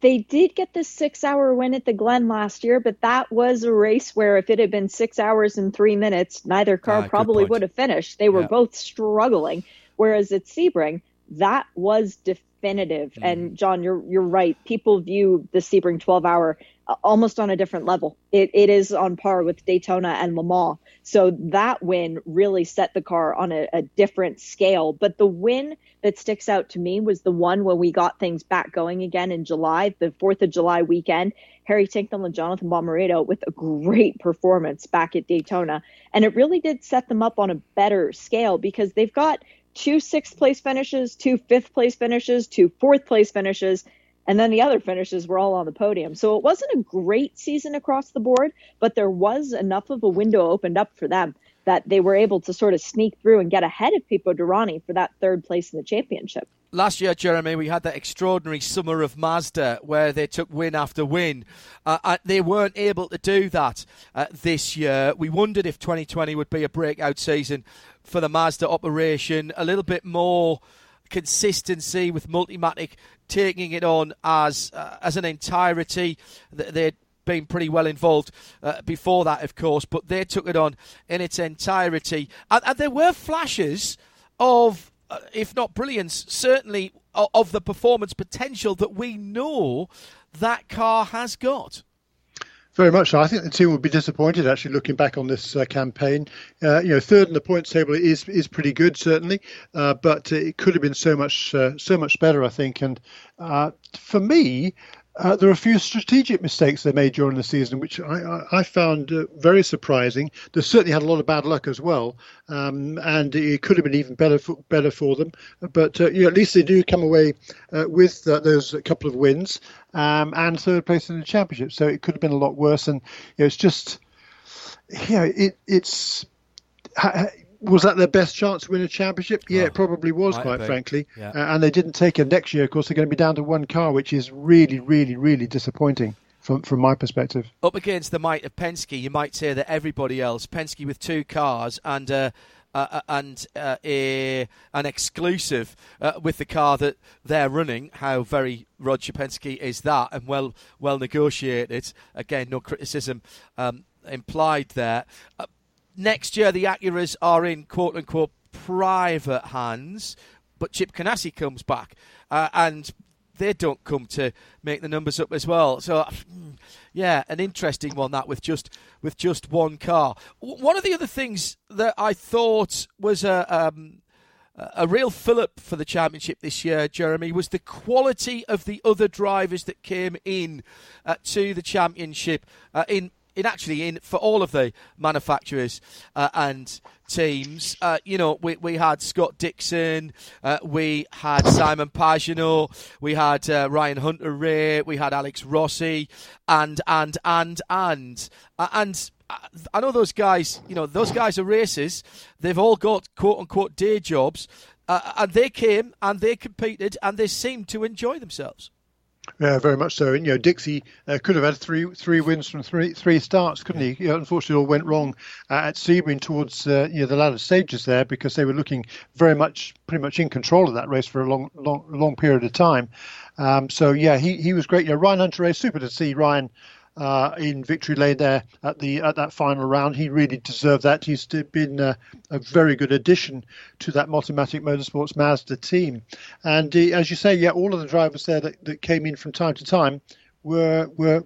They did get the six hour win at the Glen last year, but that was a race where if it had been six hours and three minutes, neither car ah, probably would have finished. They were yeah. both struggling. Whereas at Sebring, that was definitive. Mm. And John, you're you're right. People view the Sebring 12 hour almost on a different level. It, it is on par with Daytona and Le Mans. So that win really set the car on a, a, different scale. But the win that sticks out to me was the one when we got things back going again in July, the 4th of July weekend. Harry Tincknell and Jonathan Bomarito with a great performance back at Daytona. And it really did set them up on a better scale because they've got two sixth place finishes, two fifth place finishes, two fourth place finishes and then the other finishes were all on the podium. So it wasn't a great season across the board, but there was enough of a window opened up for them that they were able to sort of sneak through and get ahead of Pipo Derani for that third place in the championship. Last year, Jeremy, we had that extraordinary summer of Mazda where they took win after win. Uh, uh they weren't able to do that uh, this year. We wondered if 2020 would be a breakout season for the Mazda operation, a little bit more consistency with Multimatic taking it on as uh, as an entirety. They'd been pretty well involved uh, before that, of course, but they took it on in its entirety. And, and there were flashes of, uh, if not brilliance, certainly of, of the performance potential that we know that car has got. Very much so. I think the team will be disappointed actually looking back on this uh, campaign. Uh, you know, third in the points table is is pretty good certainly, uh, but it could have been so much uh, so much better. I think, and uh, for me, uh, there are a few strategic mistakes they made during the season, which I, I, I found uh, very surprising. They certainly had a lot of bad luck as well, um, and it could have been even better for, better for them. But uh, at least they do come away uh, with uh, those couple of wins um, and third place in the championship. So it could have been a lot worse. And you know, it's just, know, it, it's was that their best chance to win a championship? Yeah, oh, it probably was, quite frankly. Yeah. Uh, and they didn't take it next year. Of course, they're going to be down to one car, which is really, really, really disappointing from from my perspective. Up against the might of Penske, you might say that everybody else, Penske with two cars and. Uh, uh, uh and uh, a, an exclusive uh, with the car that they're running. How very Roger Penske is that, and well well negotiated. Again, no criticism um, implied there. Uh, next year the Acuras are in quote unquote private hands, but Chip Ganassi comes back, uh, and they don't come to make the numbers up as well. So, yeah, an interesting one that with just with just one car. One of the other things that I thought was a. Um, a real fillip for the championship this year, Jeremy, was the quality of the other drivers that came in uh, to the championship uh, in in actually in for all of the manufacturers uh, and teams. Uh, you know, we, we had Scott Dixon, uh, we had Simon Pagenaud, we had uh, Ryan Hunter-Reay, we had Alex Rossi, and and and and uh, and. Uh, I know those guys. You know those guys are racers. They've all got quote unquote day jobs, and they came and they competed and they seemed to enjoy themselves. Yeah, very much so. And you know, Dixie uh, could have had three three wins from three three starts, couldn't he? You know, unfortunately, all went wrong uh, at Sebring towards uh, you know the latter stages there because they were looking very much pretty much in control of that race for a long long long period of time. Um, so yeah, he he was great. You know, Ryan Hunter, super to see Ryan uh, in victory lane there at the at that final round. He really deserved that. He's been uh, a very good addition to that Multimatic Motorsports Mazda team. And uh, as you say, yeah, all of the drivers there that, that came in from time to time were were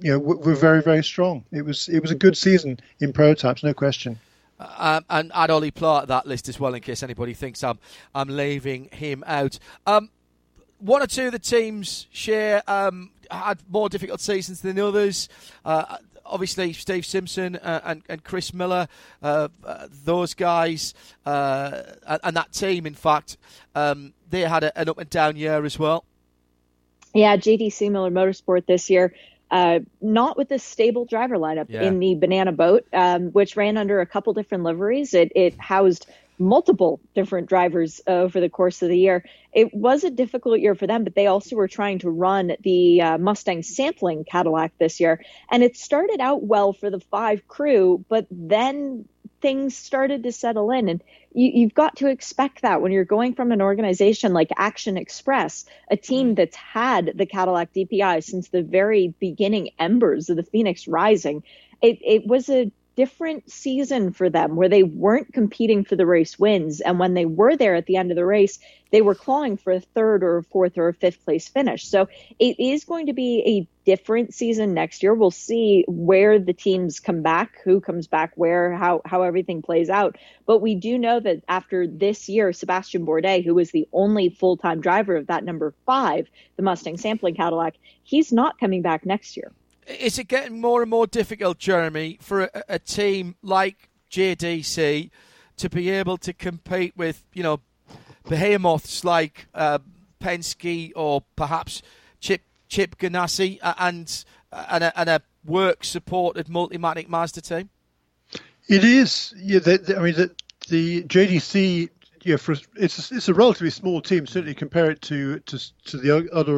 you know were, very very strong. It was it was a good season in prototypes, no question. Um, and add Ollie Pla to that list as well, in case anybody thinks I'm I'm leaving him out. Um, one or two of the teams Shea um, had more difficult seasons than others. Uh, obviously, Steve Simpson uh, and, and, Chris Miller, uh, uh those guys, uh, and that team, in fact, um, they had a, an up and down year as well. Yeah, JDC Miller Motorsport this year. Uh, not with a stable driver lineup yeah. in the banana boat, um, which ran under a couple different liveries. It, it housed multiple different drivers uh, over the course of the year. It was a difficult year for them, but they also were trying to run the uh, Mustang sampling Cadillac this year. And it started out well for the five crew, but then things started to settle in. And you, have got to expect that when you're going from an organization like Action Express, a team mm-hmm. that's had the Cadillac DPI since the very beginning embers of the Phoenix Rising. It, it was a different season for them where they weren't competing for the race wins. And when they were there at the end of the race, they were clawing for a third or a fourth or a fifth place finish. So it is going to be a different season next year. We'll see where the teams come back, who comes back where, how, how everything plays out. But we do know that after this year, Sebastian Bourdais, who was the only full time driver of that number five, the Mustang sampling Cadillac, he's not coming back next year is it getting more and more difficult, Jeremy, for a, a, team like JDC to be able to compete with, you know, behemoths like uh, Penske or perhaps Chip Chip Ganassi and and a, and a work supported Multimatic Mazda team? It is. Yeah, the, the, I mean, the, the JDC yeah, for it's it's a relatively small team. Certainly, compare it to to, to the other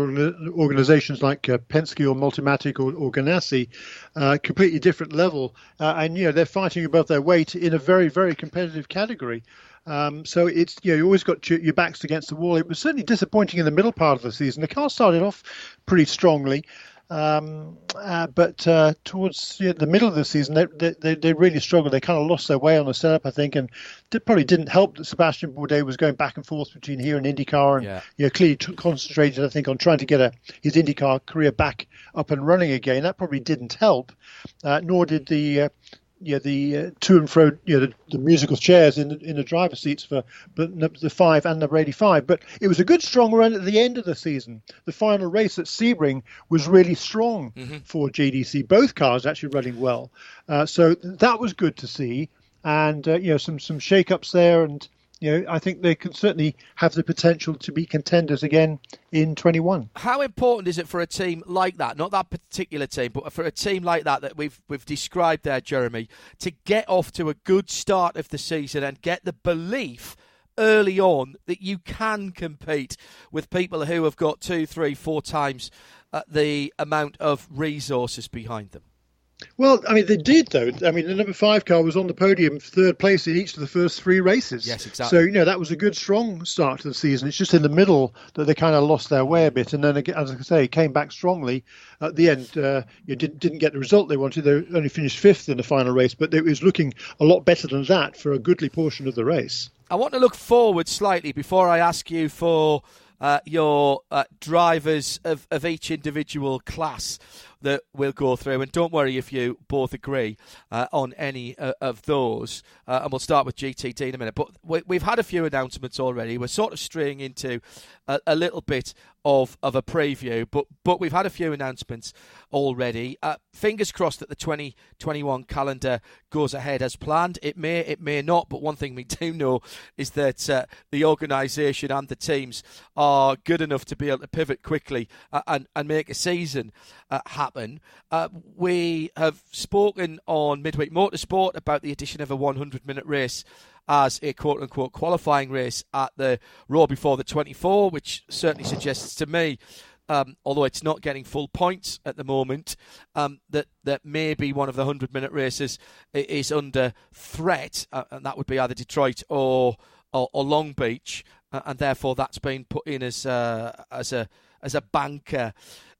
organisations like uh, Penske or Multimatic or, or Ganassi, uh, completely different level. Uh, and you know they're fighting above their weight in a very very competitive category. Um, so it's you know you always got your, your, backs against the wall. It was certainly disappointing in the middle part of the season. The car started off pretty strongly. Um, uh, but uh, towards the middle of the season, they, they, they really struggled. They kind of lost their way on the setup, I think, and it probably didn't help that Sebastian Bourdais was going back and forth between here and IndyCar, and yeah. you know, clearly t- concentrated, I think, on trying to get a, his IndyCar career back up and running again. That probably didn't help, uh, nor did the uh, yeah, the uh, to and fro, you know, the, the, musical chairs in the, in the driver's seats for the five and number 85. But it was a good, strong run at the end of the season. The final race at Sebring was really strong mm-hmm. for JDC. Both cars actually running well, uh, so that was good to see. And uh, you know, some some shake-ups there, and you know, I think they can certainly have the potential to be contenders again in 21. How important is it for a team like that, not that particular team, but for a team like that that we've we've described there, Jeremy, to get off to a good start of the season and get the belief early on that you can compete with people who have got two, three, four times uh, the amount of resources behind them? Well, I mean, they did though. I mean, the number five car was on the podium, third place in each of the first three races. Yes, exactly. So you know that was a good, strong start to the season. It's just in the middle that they kind of lost their way a bit, and then, as I say, came back strongly at the end. Uh, you didn't didn't get the result they wanted. They only finished fifth in the final race, but it was looking a lot better than that for a goodly portion of the race. I want to look forward slightly before I ask you for. Uh, your uh, drivers of, of each individual class that we'll go through. And don't worry if you both agree uh, on any uh, of those. Uh, and we'll start with GTD in a minute. But we, have had a few announcements already. We're sort of straying into a, a, little bit of, of a preview, but but we've had a few announcements already. Uh, fingers crossed that the 2021 calendar goes ahead as planned. It may, it may not, but one thing we do know is that uh, the organisation and the teams are good enough to be able to pivot quickly uh, and, and make a season uh, happen. Uh, we have spoken on Midweek Motorsport about the addition of a 100 minute race as a quote unquote qualifying race at the Roar before the 24, which certainly suggests to me. Um, although it's not getting full points at the moment, um, that that maybe one of the hundred minute races is under threat, uh, and that would be either Detroit or or, or Long Beach, uh, and therefore that's been put in as uh, as a as a banker,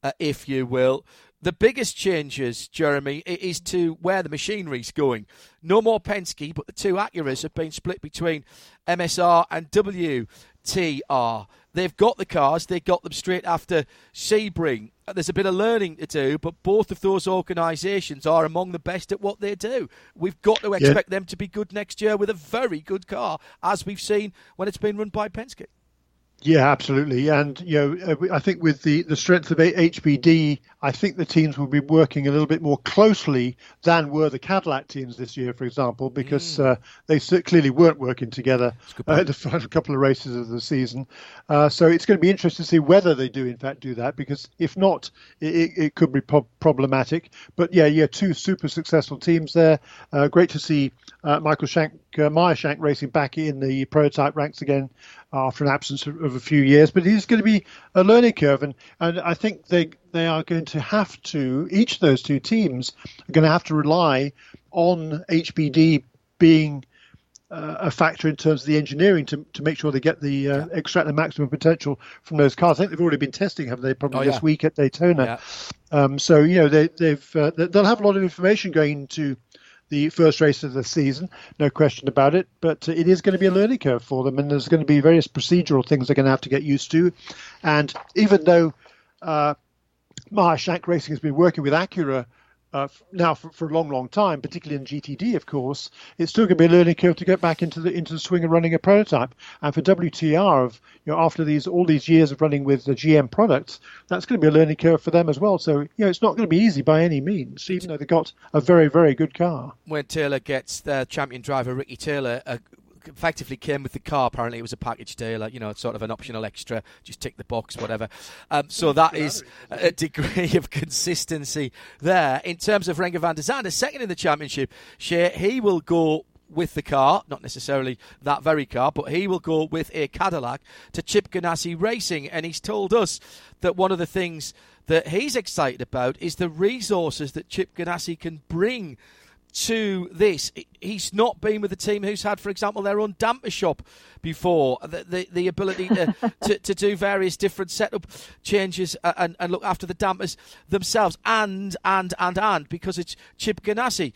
uh, if you will. The biggest changes, Jeremy, is to where the machinery's going. No more Penske, but the two Acuras have been split between MSR and WTR. They've got the cars, they got them straight after Sebring. There's a bit of learning to do, but both of those organisations are among the best at what they do. We've got to expect yeah. them to be good next year with a very good car, as we've seen when it's been run by Penske. Yeah, absolutely. And you know, uh, I think with the the strength of HPD, I think the teams will be working a little bit more closely than were the Cadillac teams this year, for example, because mm. uh, they clearly weren't working together uh, the final couple of races of the season. Uh, so it's going to be interesting to see whether they do in fact do that, because if not, it, it could be pro- problematic. But yeah, yeah, two super successful teams there. Uh, great to see uh, Michael Shank, Meyer Shank racing back in the prototype ranks again after an absence of, of, a few years. But it is going to be a learning curve, and, and I think they they are going to have to each of those two teams are going to have to rely on HPD being uh, a factor in terms of the engineering to, to make sure they get the uh, extract the maximum potential from those cars. I think they've already been testing, haven't they? Probably oh, yeah. this week at Daytona. Yeah. Um, so you know they, they've uh, they'll have a lot of information going into the first race of the season, no question about it. But it is going to be a learning curve for them, and there's going to be various procedural things they're going to have to get used to. And even though uh, Meyer Shank Racing has been working with Acura uh, now for, for, a long, long time, particularly in GTD, of course, it's still going to be a learning curve to get back into the into the swing of running a prototype. And for WTR, of you know, after these all these years of running with the GM products, that's going to be a learning curve for them as well. So you know, it's not going to be easy by any means, even though they've got a very, very good car. Wayne Taylor gets the champion driver Ricky Taylor effectively came with the car. Apparently, it was a package deal, like, you know, sort of an optional extra. Just tick the box, whatever. Um, so that is a degree of consistency there. In terms of Renger van der Zande, second in the championship, he will go with the car, not necessarily that very car, but he will go with a Cadillac to Chip Ganassi Racing. And he's told us that one of the things that he's excited about is the resources that Chip Ganassi can bring to this. He's not been with a team who's had, for example, their own damper shop before. The the, the ability to, to, to, do various different setup changes uh, and, and look after the dampers themselves, and and and and because it's Chip Ganassi.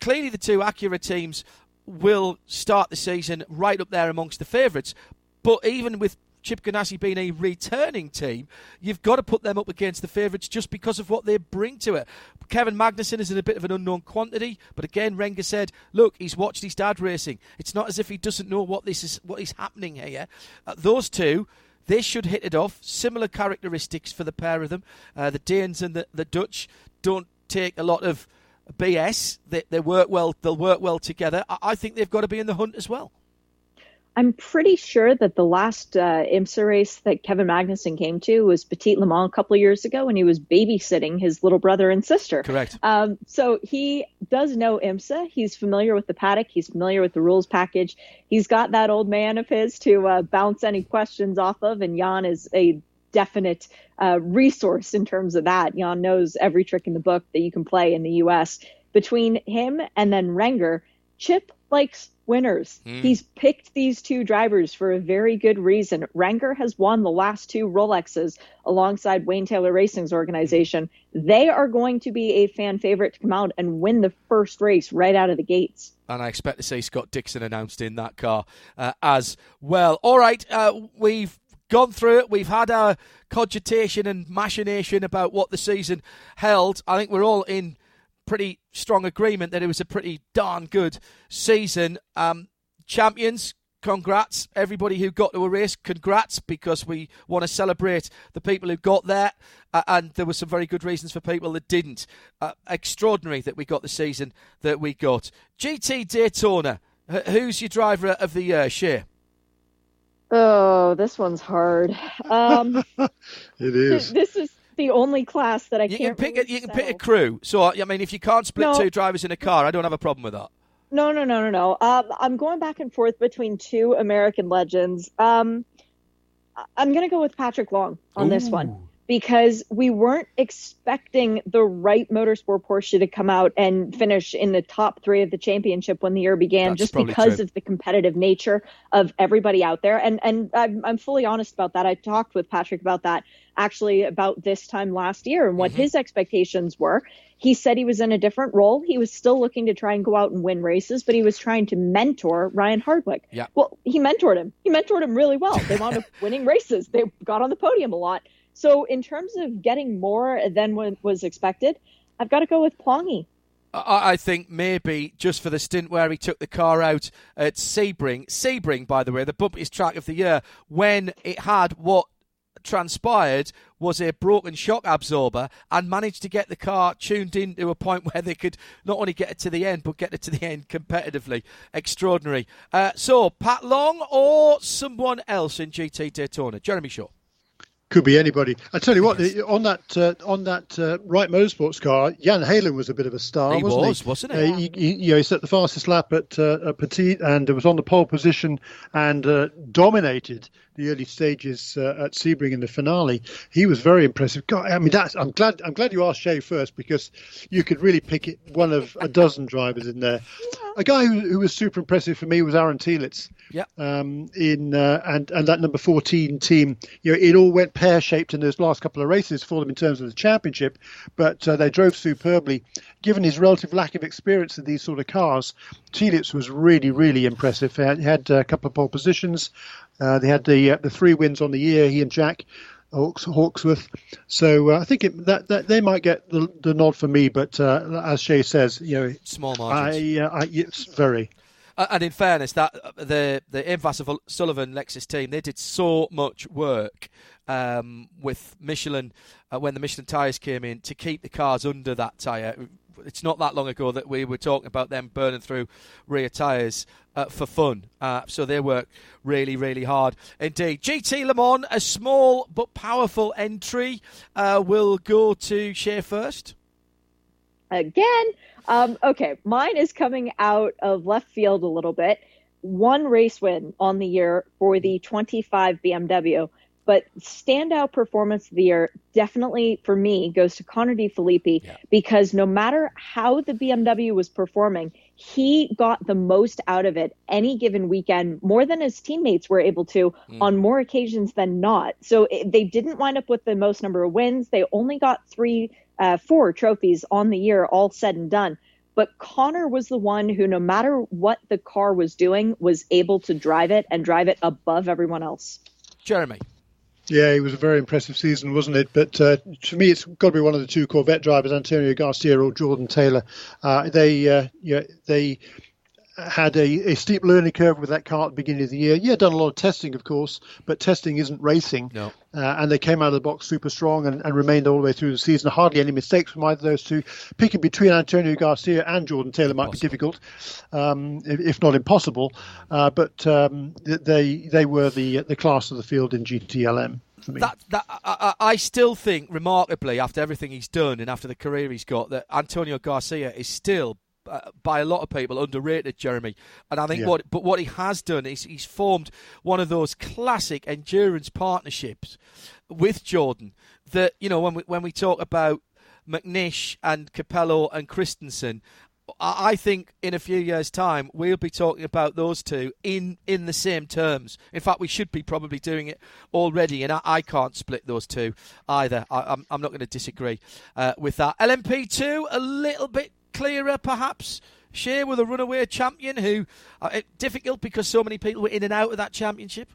Clearly, the two Acura teams will start the season right up there amongst the favourites. But even with Chip Ganassi being a returning team, you've got to put them up against the favourites just because of what they bring to it. Kevin Magnussen is in a bit of an unknown quantity, but again, Renger said, "Look, he's watched his dad racing. It's not as if he doesn't know what this is, what is happening here." Uh, those two. They should hit it off. Similar characteristics for the pair of them. Uh, the Danes and the, the Dutch don't take a lot of BS. They, they work well. They'll work well together. I, I think they've got to be in the hunt as well. I'm pretty sure that the last uh, IMSA race that Kevin Magnussen came to was Petit Le Mans a couple of years ago when he was babysitting his little brother and sister. Correct. Um, so he does know IMSA. He's familiar with the paddock. He's familiar with the rules package. He's got that old man of his to uh, bounce any questions off of, and Jan is a definite uh, resource in terms of that. Jan knows every trick in the book that you can play in the U.S. Between him and then Renger, Chip likes winners. Mm. He's picked these two drivers for a very good reason. Renger has won the last two Rolexes alongside Wayne Taylor Racing's organization. They are going to be a fan favorite to come out and win the first race right out of the gates. And I expect to see Scott Dixon announced in that car uh, as well. All right, uh, we've gone through it. We've had our cogitation and machination about what the season held. I think we're all in pretty strong agreement that it was a pretty darn good season. Um, champions, congrats. Everybody who got to a race, congrats, because we want to celebrate the people who got there. Uh, and there were some very good reasons for people that didn't. Uh, extraordinary that we got the season that we got. GT Daytona, who's your driver of the year, Shea? Oh, this one's hard. Um, it is. This is the only class that I you can't. Can pick really a, you can pick a crew. So I mean, if you can't split No. two drivers in a car, I don't have a problem with that. No, no, no, no, no. Um, I'm going back and forth between two American legends. Um, I'm going to go with Patrick Long on this one because we weren't expecting the Wright motorsport Porsche to come out and finish in the top three of the championship when the year began, That's just because true. of the competitive nature of everybody out there. And and I'm, I'm fully honest about that. I talked with Patrick about that actually about this time last year and what Mm-hmm. his expectations were. He said he was in a different role. He was still looking to try and go out and win races, but he was trying to mentor Ryan Hardwick. Yeah. Well, he mentored him. He mentored him really well. They wound up winning races. They got on the podium a lot. So, in terms of getting more than what was expected, I've got to go with Plongy. I, think maybe just for the stint where he took the car out at Sebring, Sebring, by the way, the bumpiest track of the year, when it had what transpired was a broken shock absorber and managed to get the car tuned in to a point where they could not only get it to the end but get it to the end competitively. Extraordinary. Uh, so, Pat Long or someone else in GT Daytona? Jeremy Shaw. Could be anybody. I tell you what, the, on that uh, on that uh, Wright Motorsports car, Jan Heylen was a bit of a star, He wasn't was, he? wasn't he? Uh, he, he, you know, he set the fastest lap at, uh, at Petit and was on the pole position and uh, dominated the early stages uh, at Sebring in the finale. He was very impressive. God, I mean, that's. I'm glad. I'm glad you asked Shea first because you could really pick it, one of a dozen drivers in there. A guy who, who was super impressive for me was Aaron Telitz Yeah. um, in uh, and and that number 14 team. You know, it all went pear shaped in those last couple of races for them in terms of the championship, but uh, they drove superbly. Given his relative lack of experience in these sort of cars, Telitz was really really impressive. He had, had a couple of pole positions. Uh, they had the uh, the three wins on the year. He and Jack. Hawks, Hawksworth, so uh, I think it, that, that they might get the, the nod for me. But uh, as Shea says, you know, Small margins. I, uh, I it's very Uh, and in fairness, that uh, the the Vasser Sullivan Lexus team they did so much work um, with Michelin uh, when the Michelin tyres came in to keep the cars under that tyre. It's not that long ago that we were talking about them burning through rear tyres uh, for fun. Uh, so they work really, really hard indeed. GT Le Mans, a small but powerful entry, uh, will go to Shea first. again. Um, okay, mine is coming out of left field a little bit. One race win on the year for the 25 BMW. But standout performance of the year definitely for me goes to Connor De Phillippi Yeah. because no matter how the BMW was performing, he got the most out of it any given weekend, more than his teammates were able to on more occasions than not. So it, they didn't wind up with the most number of wins. They only got three, uh, four trophies on the year, all said and done. But Connor was the one who, no matter what the car was doing, was able to drive it and drive it above everyone else. Jeremy. Yeah, it was a very impressive season, wasn't it? But uh, to me, it's got to be one of the two Corvette drivers, Antonio Garcia or Jordan Taylor. Uh, they, uh, yeah, they had a, a steep learning curve with that car at the beginning of the year. Yeah, done a lot of testing, of course, but testing isn't racing. No. Uh, and they came out of the box super strong and, and remained all the way through the season. Hardly any mistakes from either of those two. Picking between Antonio Garcia and Jordan Taylor might be difficult, um, if, if not impossible. Uh, but um, they they were the the class of the field in GTLM for me. That, that I, I I still think, remarkably, after everything he's done and after the career he's got, that Antonio Garcia is still, uh, by a lot of people, underrated. Jeremy, and I think Yeah. what, but what he has done is he's formed one of those classic endurance partnerships with Jordan. That you know when we when we talk about McNish and Capello and Kristensen. I think in a few years' time we'll be talking about those two in, in the same terms. In fact, we should be probably doing it already, and I, I can't split those two either. I, I'm, I'm not going to disagree uh, with that. LMP2 a little bit clearer, perhaps. Shea with a runaway champion who uh, it, difficult because so many people were in and out of that championship.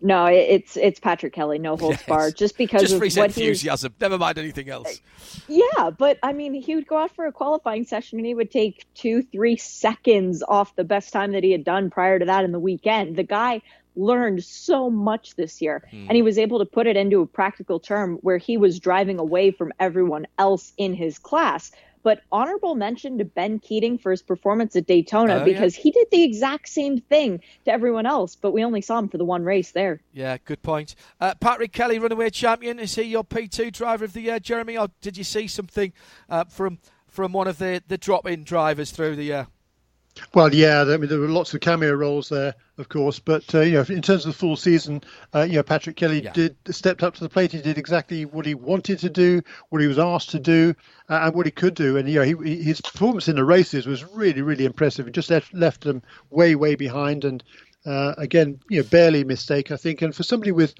No, it's it's Patrick Kelly, no holds Yes. barred, just because Just of what he enthusiasm. Never mind anything else. Yeah, but I mean, he would go out for a qualifying session and he would take two, three seconds off the best time that he had done prior to that in the weekend. The guy learned so much this year and he was able to put it into a practical term where he was driving away from everyone else in his class. But honorable mention to Ben Keating for his performance at Daytona Oh, yeah. because he did the exact same thing to everyone else, but we only saw him for the one race there. Yeah, good point. Uh, Patrick Kelly, runaway champion. Is he your P2 driver of the year, Jeremy? Or did you see something uh, from from one of the, the drop in drivers through the year? Well, yeah, I mean, there were lots of cameo roles there, of course, but uh, you know, in terms of the full season, uh, you know, Patrick Kelly Yeah. did stepped up to the plate. He did exactly what he wanted to do, what he was asked to do, uh, and what he could do. And you know, he, he- his performance in the races was really, really impressive. He just left, left them way, way behind, and uh, again, you know, barely a mistake, I think. And for somebody with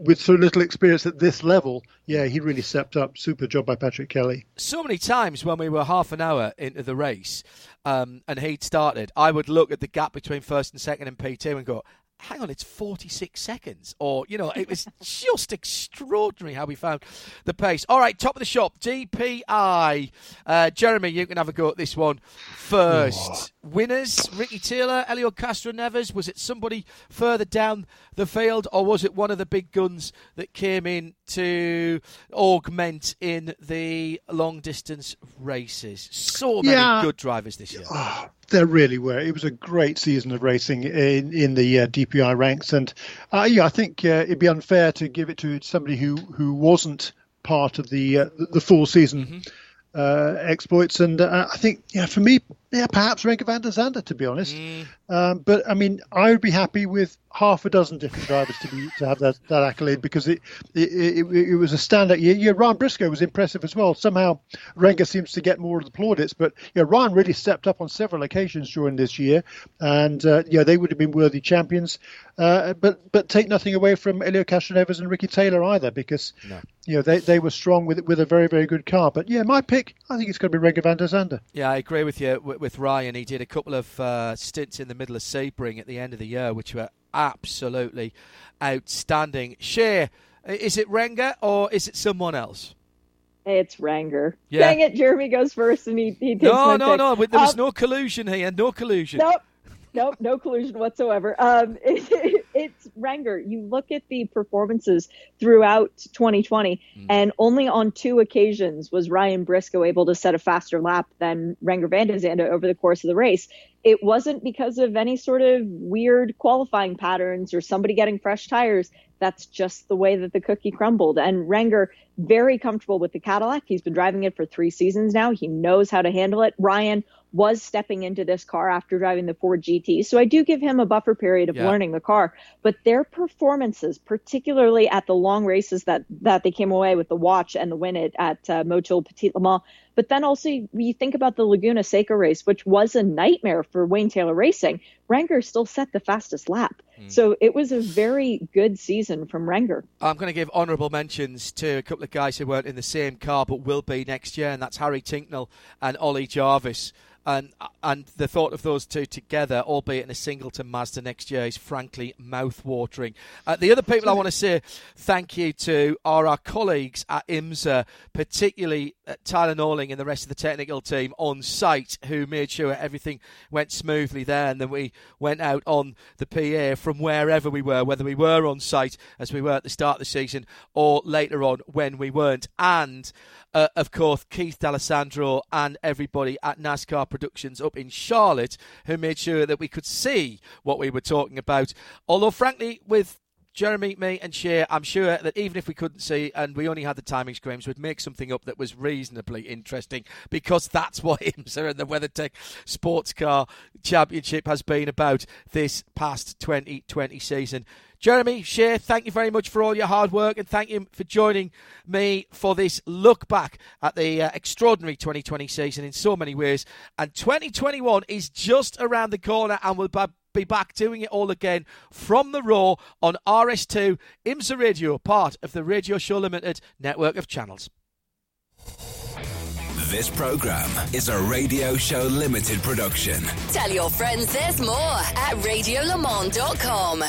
with so little experience at this level, yeah, he really stepped up. Super job by Patrick Kelly. So many times when we were half an hour into the race um, and he'd started, I would look at the gap between first and second in P2 and go, hang on, it's 46 seconds. Or, you know, it was just extraordinary how we found the pace. All right, top of the shop, DPI. Uh, Jeremy, you can have a go at this one first. Winners, Ricky Taylor, Helio Castroneves. Was it somebody further down the field, or was it one of the big guns that came in to augment in the long distance races? So many Yeah. good drivers this year. There really were. It was a great season of racing in in the uh, DPI ranks, and uh, yeah, I think uh, it'd be unfair to give it to somebody who who wasn't part of the uh, the full season uh, exploits. And uh, I think, yeah, for me, yeah, perhaps Renger van der Zande, to be honest. Um, but I mean, I would be happy with half a dozen different drivers to be to have that, that accolade because it it, it it was a standout year. Yeah, Ryan Briscoe was impressive as well. Somehow Renger seems to get more of the plaudits, but yeah, Ryan really stepped up on several occasions during this year, and uh, yeah, they would have been worthy champions. Uh, but but take nothing away from Helio Castroneves and Ricky Taylor either, because you know they, they were strong with with a very very good car. But yeah, my pick, I think it's going to be Renger van der Zande. Yeah, I agree with you with, with Ryan. He did a couple of uh, stints in the middle of Sebring at the end of the year, which were absolutely outstanding. Shea, is it Renger or is it someone else? It's Renger. Yeah. Dang it, Jeremy goes first and he, he takes No, no, pick. no. There was Um, no collusion here. No collusion. Nope. Nope, no collusion whatsoever. Um, it, it's Renger. You look at the performances throughout 2020, Mm. and only on two occasions was Ryan Briscoe able to set a faster lap than Renger Van der Zande over the course of the race. It wasn't because of any sort of weird qualifying patterns or somebody getting fresh tires. That's just the way that the cookie crumbled. And Renger, very comfortable with the Cadillac. He's been driving it for three seasons now. He knows how to handle it. Ryan was stepping into this car after driving the Ford GT. So I do give him a buffer period of yeah. learning the car, but their performances, particularly at the long races that that they came away with the watch and the win it at uh, Motul Petit Le Mans, but then also you think about the Laguna Seca race, which was a nightmare for Wayne Taylor Racing. Renger still set the fastest lap. Mm. So it was a very good season from Renger. I'm going to give honourable mentions to a couple of guys who weren't in the same car but will be next year, and that's Harry Tincknell and Ollie Jarvis and and the thought of those two together, albeit in a singleton Mazda next year, is frankly mouth-watering. Uh, the other people I want to say thank you to are our colleagues at IMSA, particularly uh, Tyler Norling and the rest of the technical team on site, who made sure everything went smoothly there, and then we went out on the PA from wherever we were, whether we were on site as we were at the start of the season or later on when we weren't, and uh, of course, Keith D'Alessandro and everybody at NASCAR Productions up in Charlotte who made sure that we could see what we were talking about. Although, frankly, with Jeremy, me, and Shea, I'm sure that even if we couldn't see and we only had the timing screens, we'd make something up that was reasonably interesting because that's what IMSA and the WeatherTech Sports Car Championship has been about this past 2020 season. Jeremy, Shea, thank you very much for all your hard work and thank you for joining me for this look back at the uh, extraordinary 2020 season in so many ways. And 2021 is just around the corner and we'll be back doing it all again from the Raw on RS2 IMSA Radio, part of the Radio Show Limited network of channels. This program is a Radio Show Limited production. Tell your friends there's more at radiolemans.com.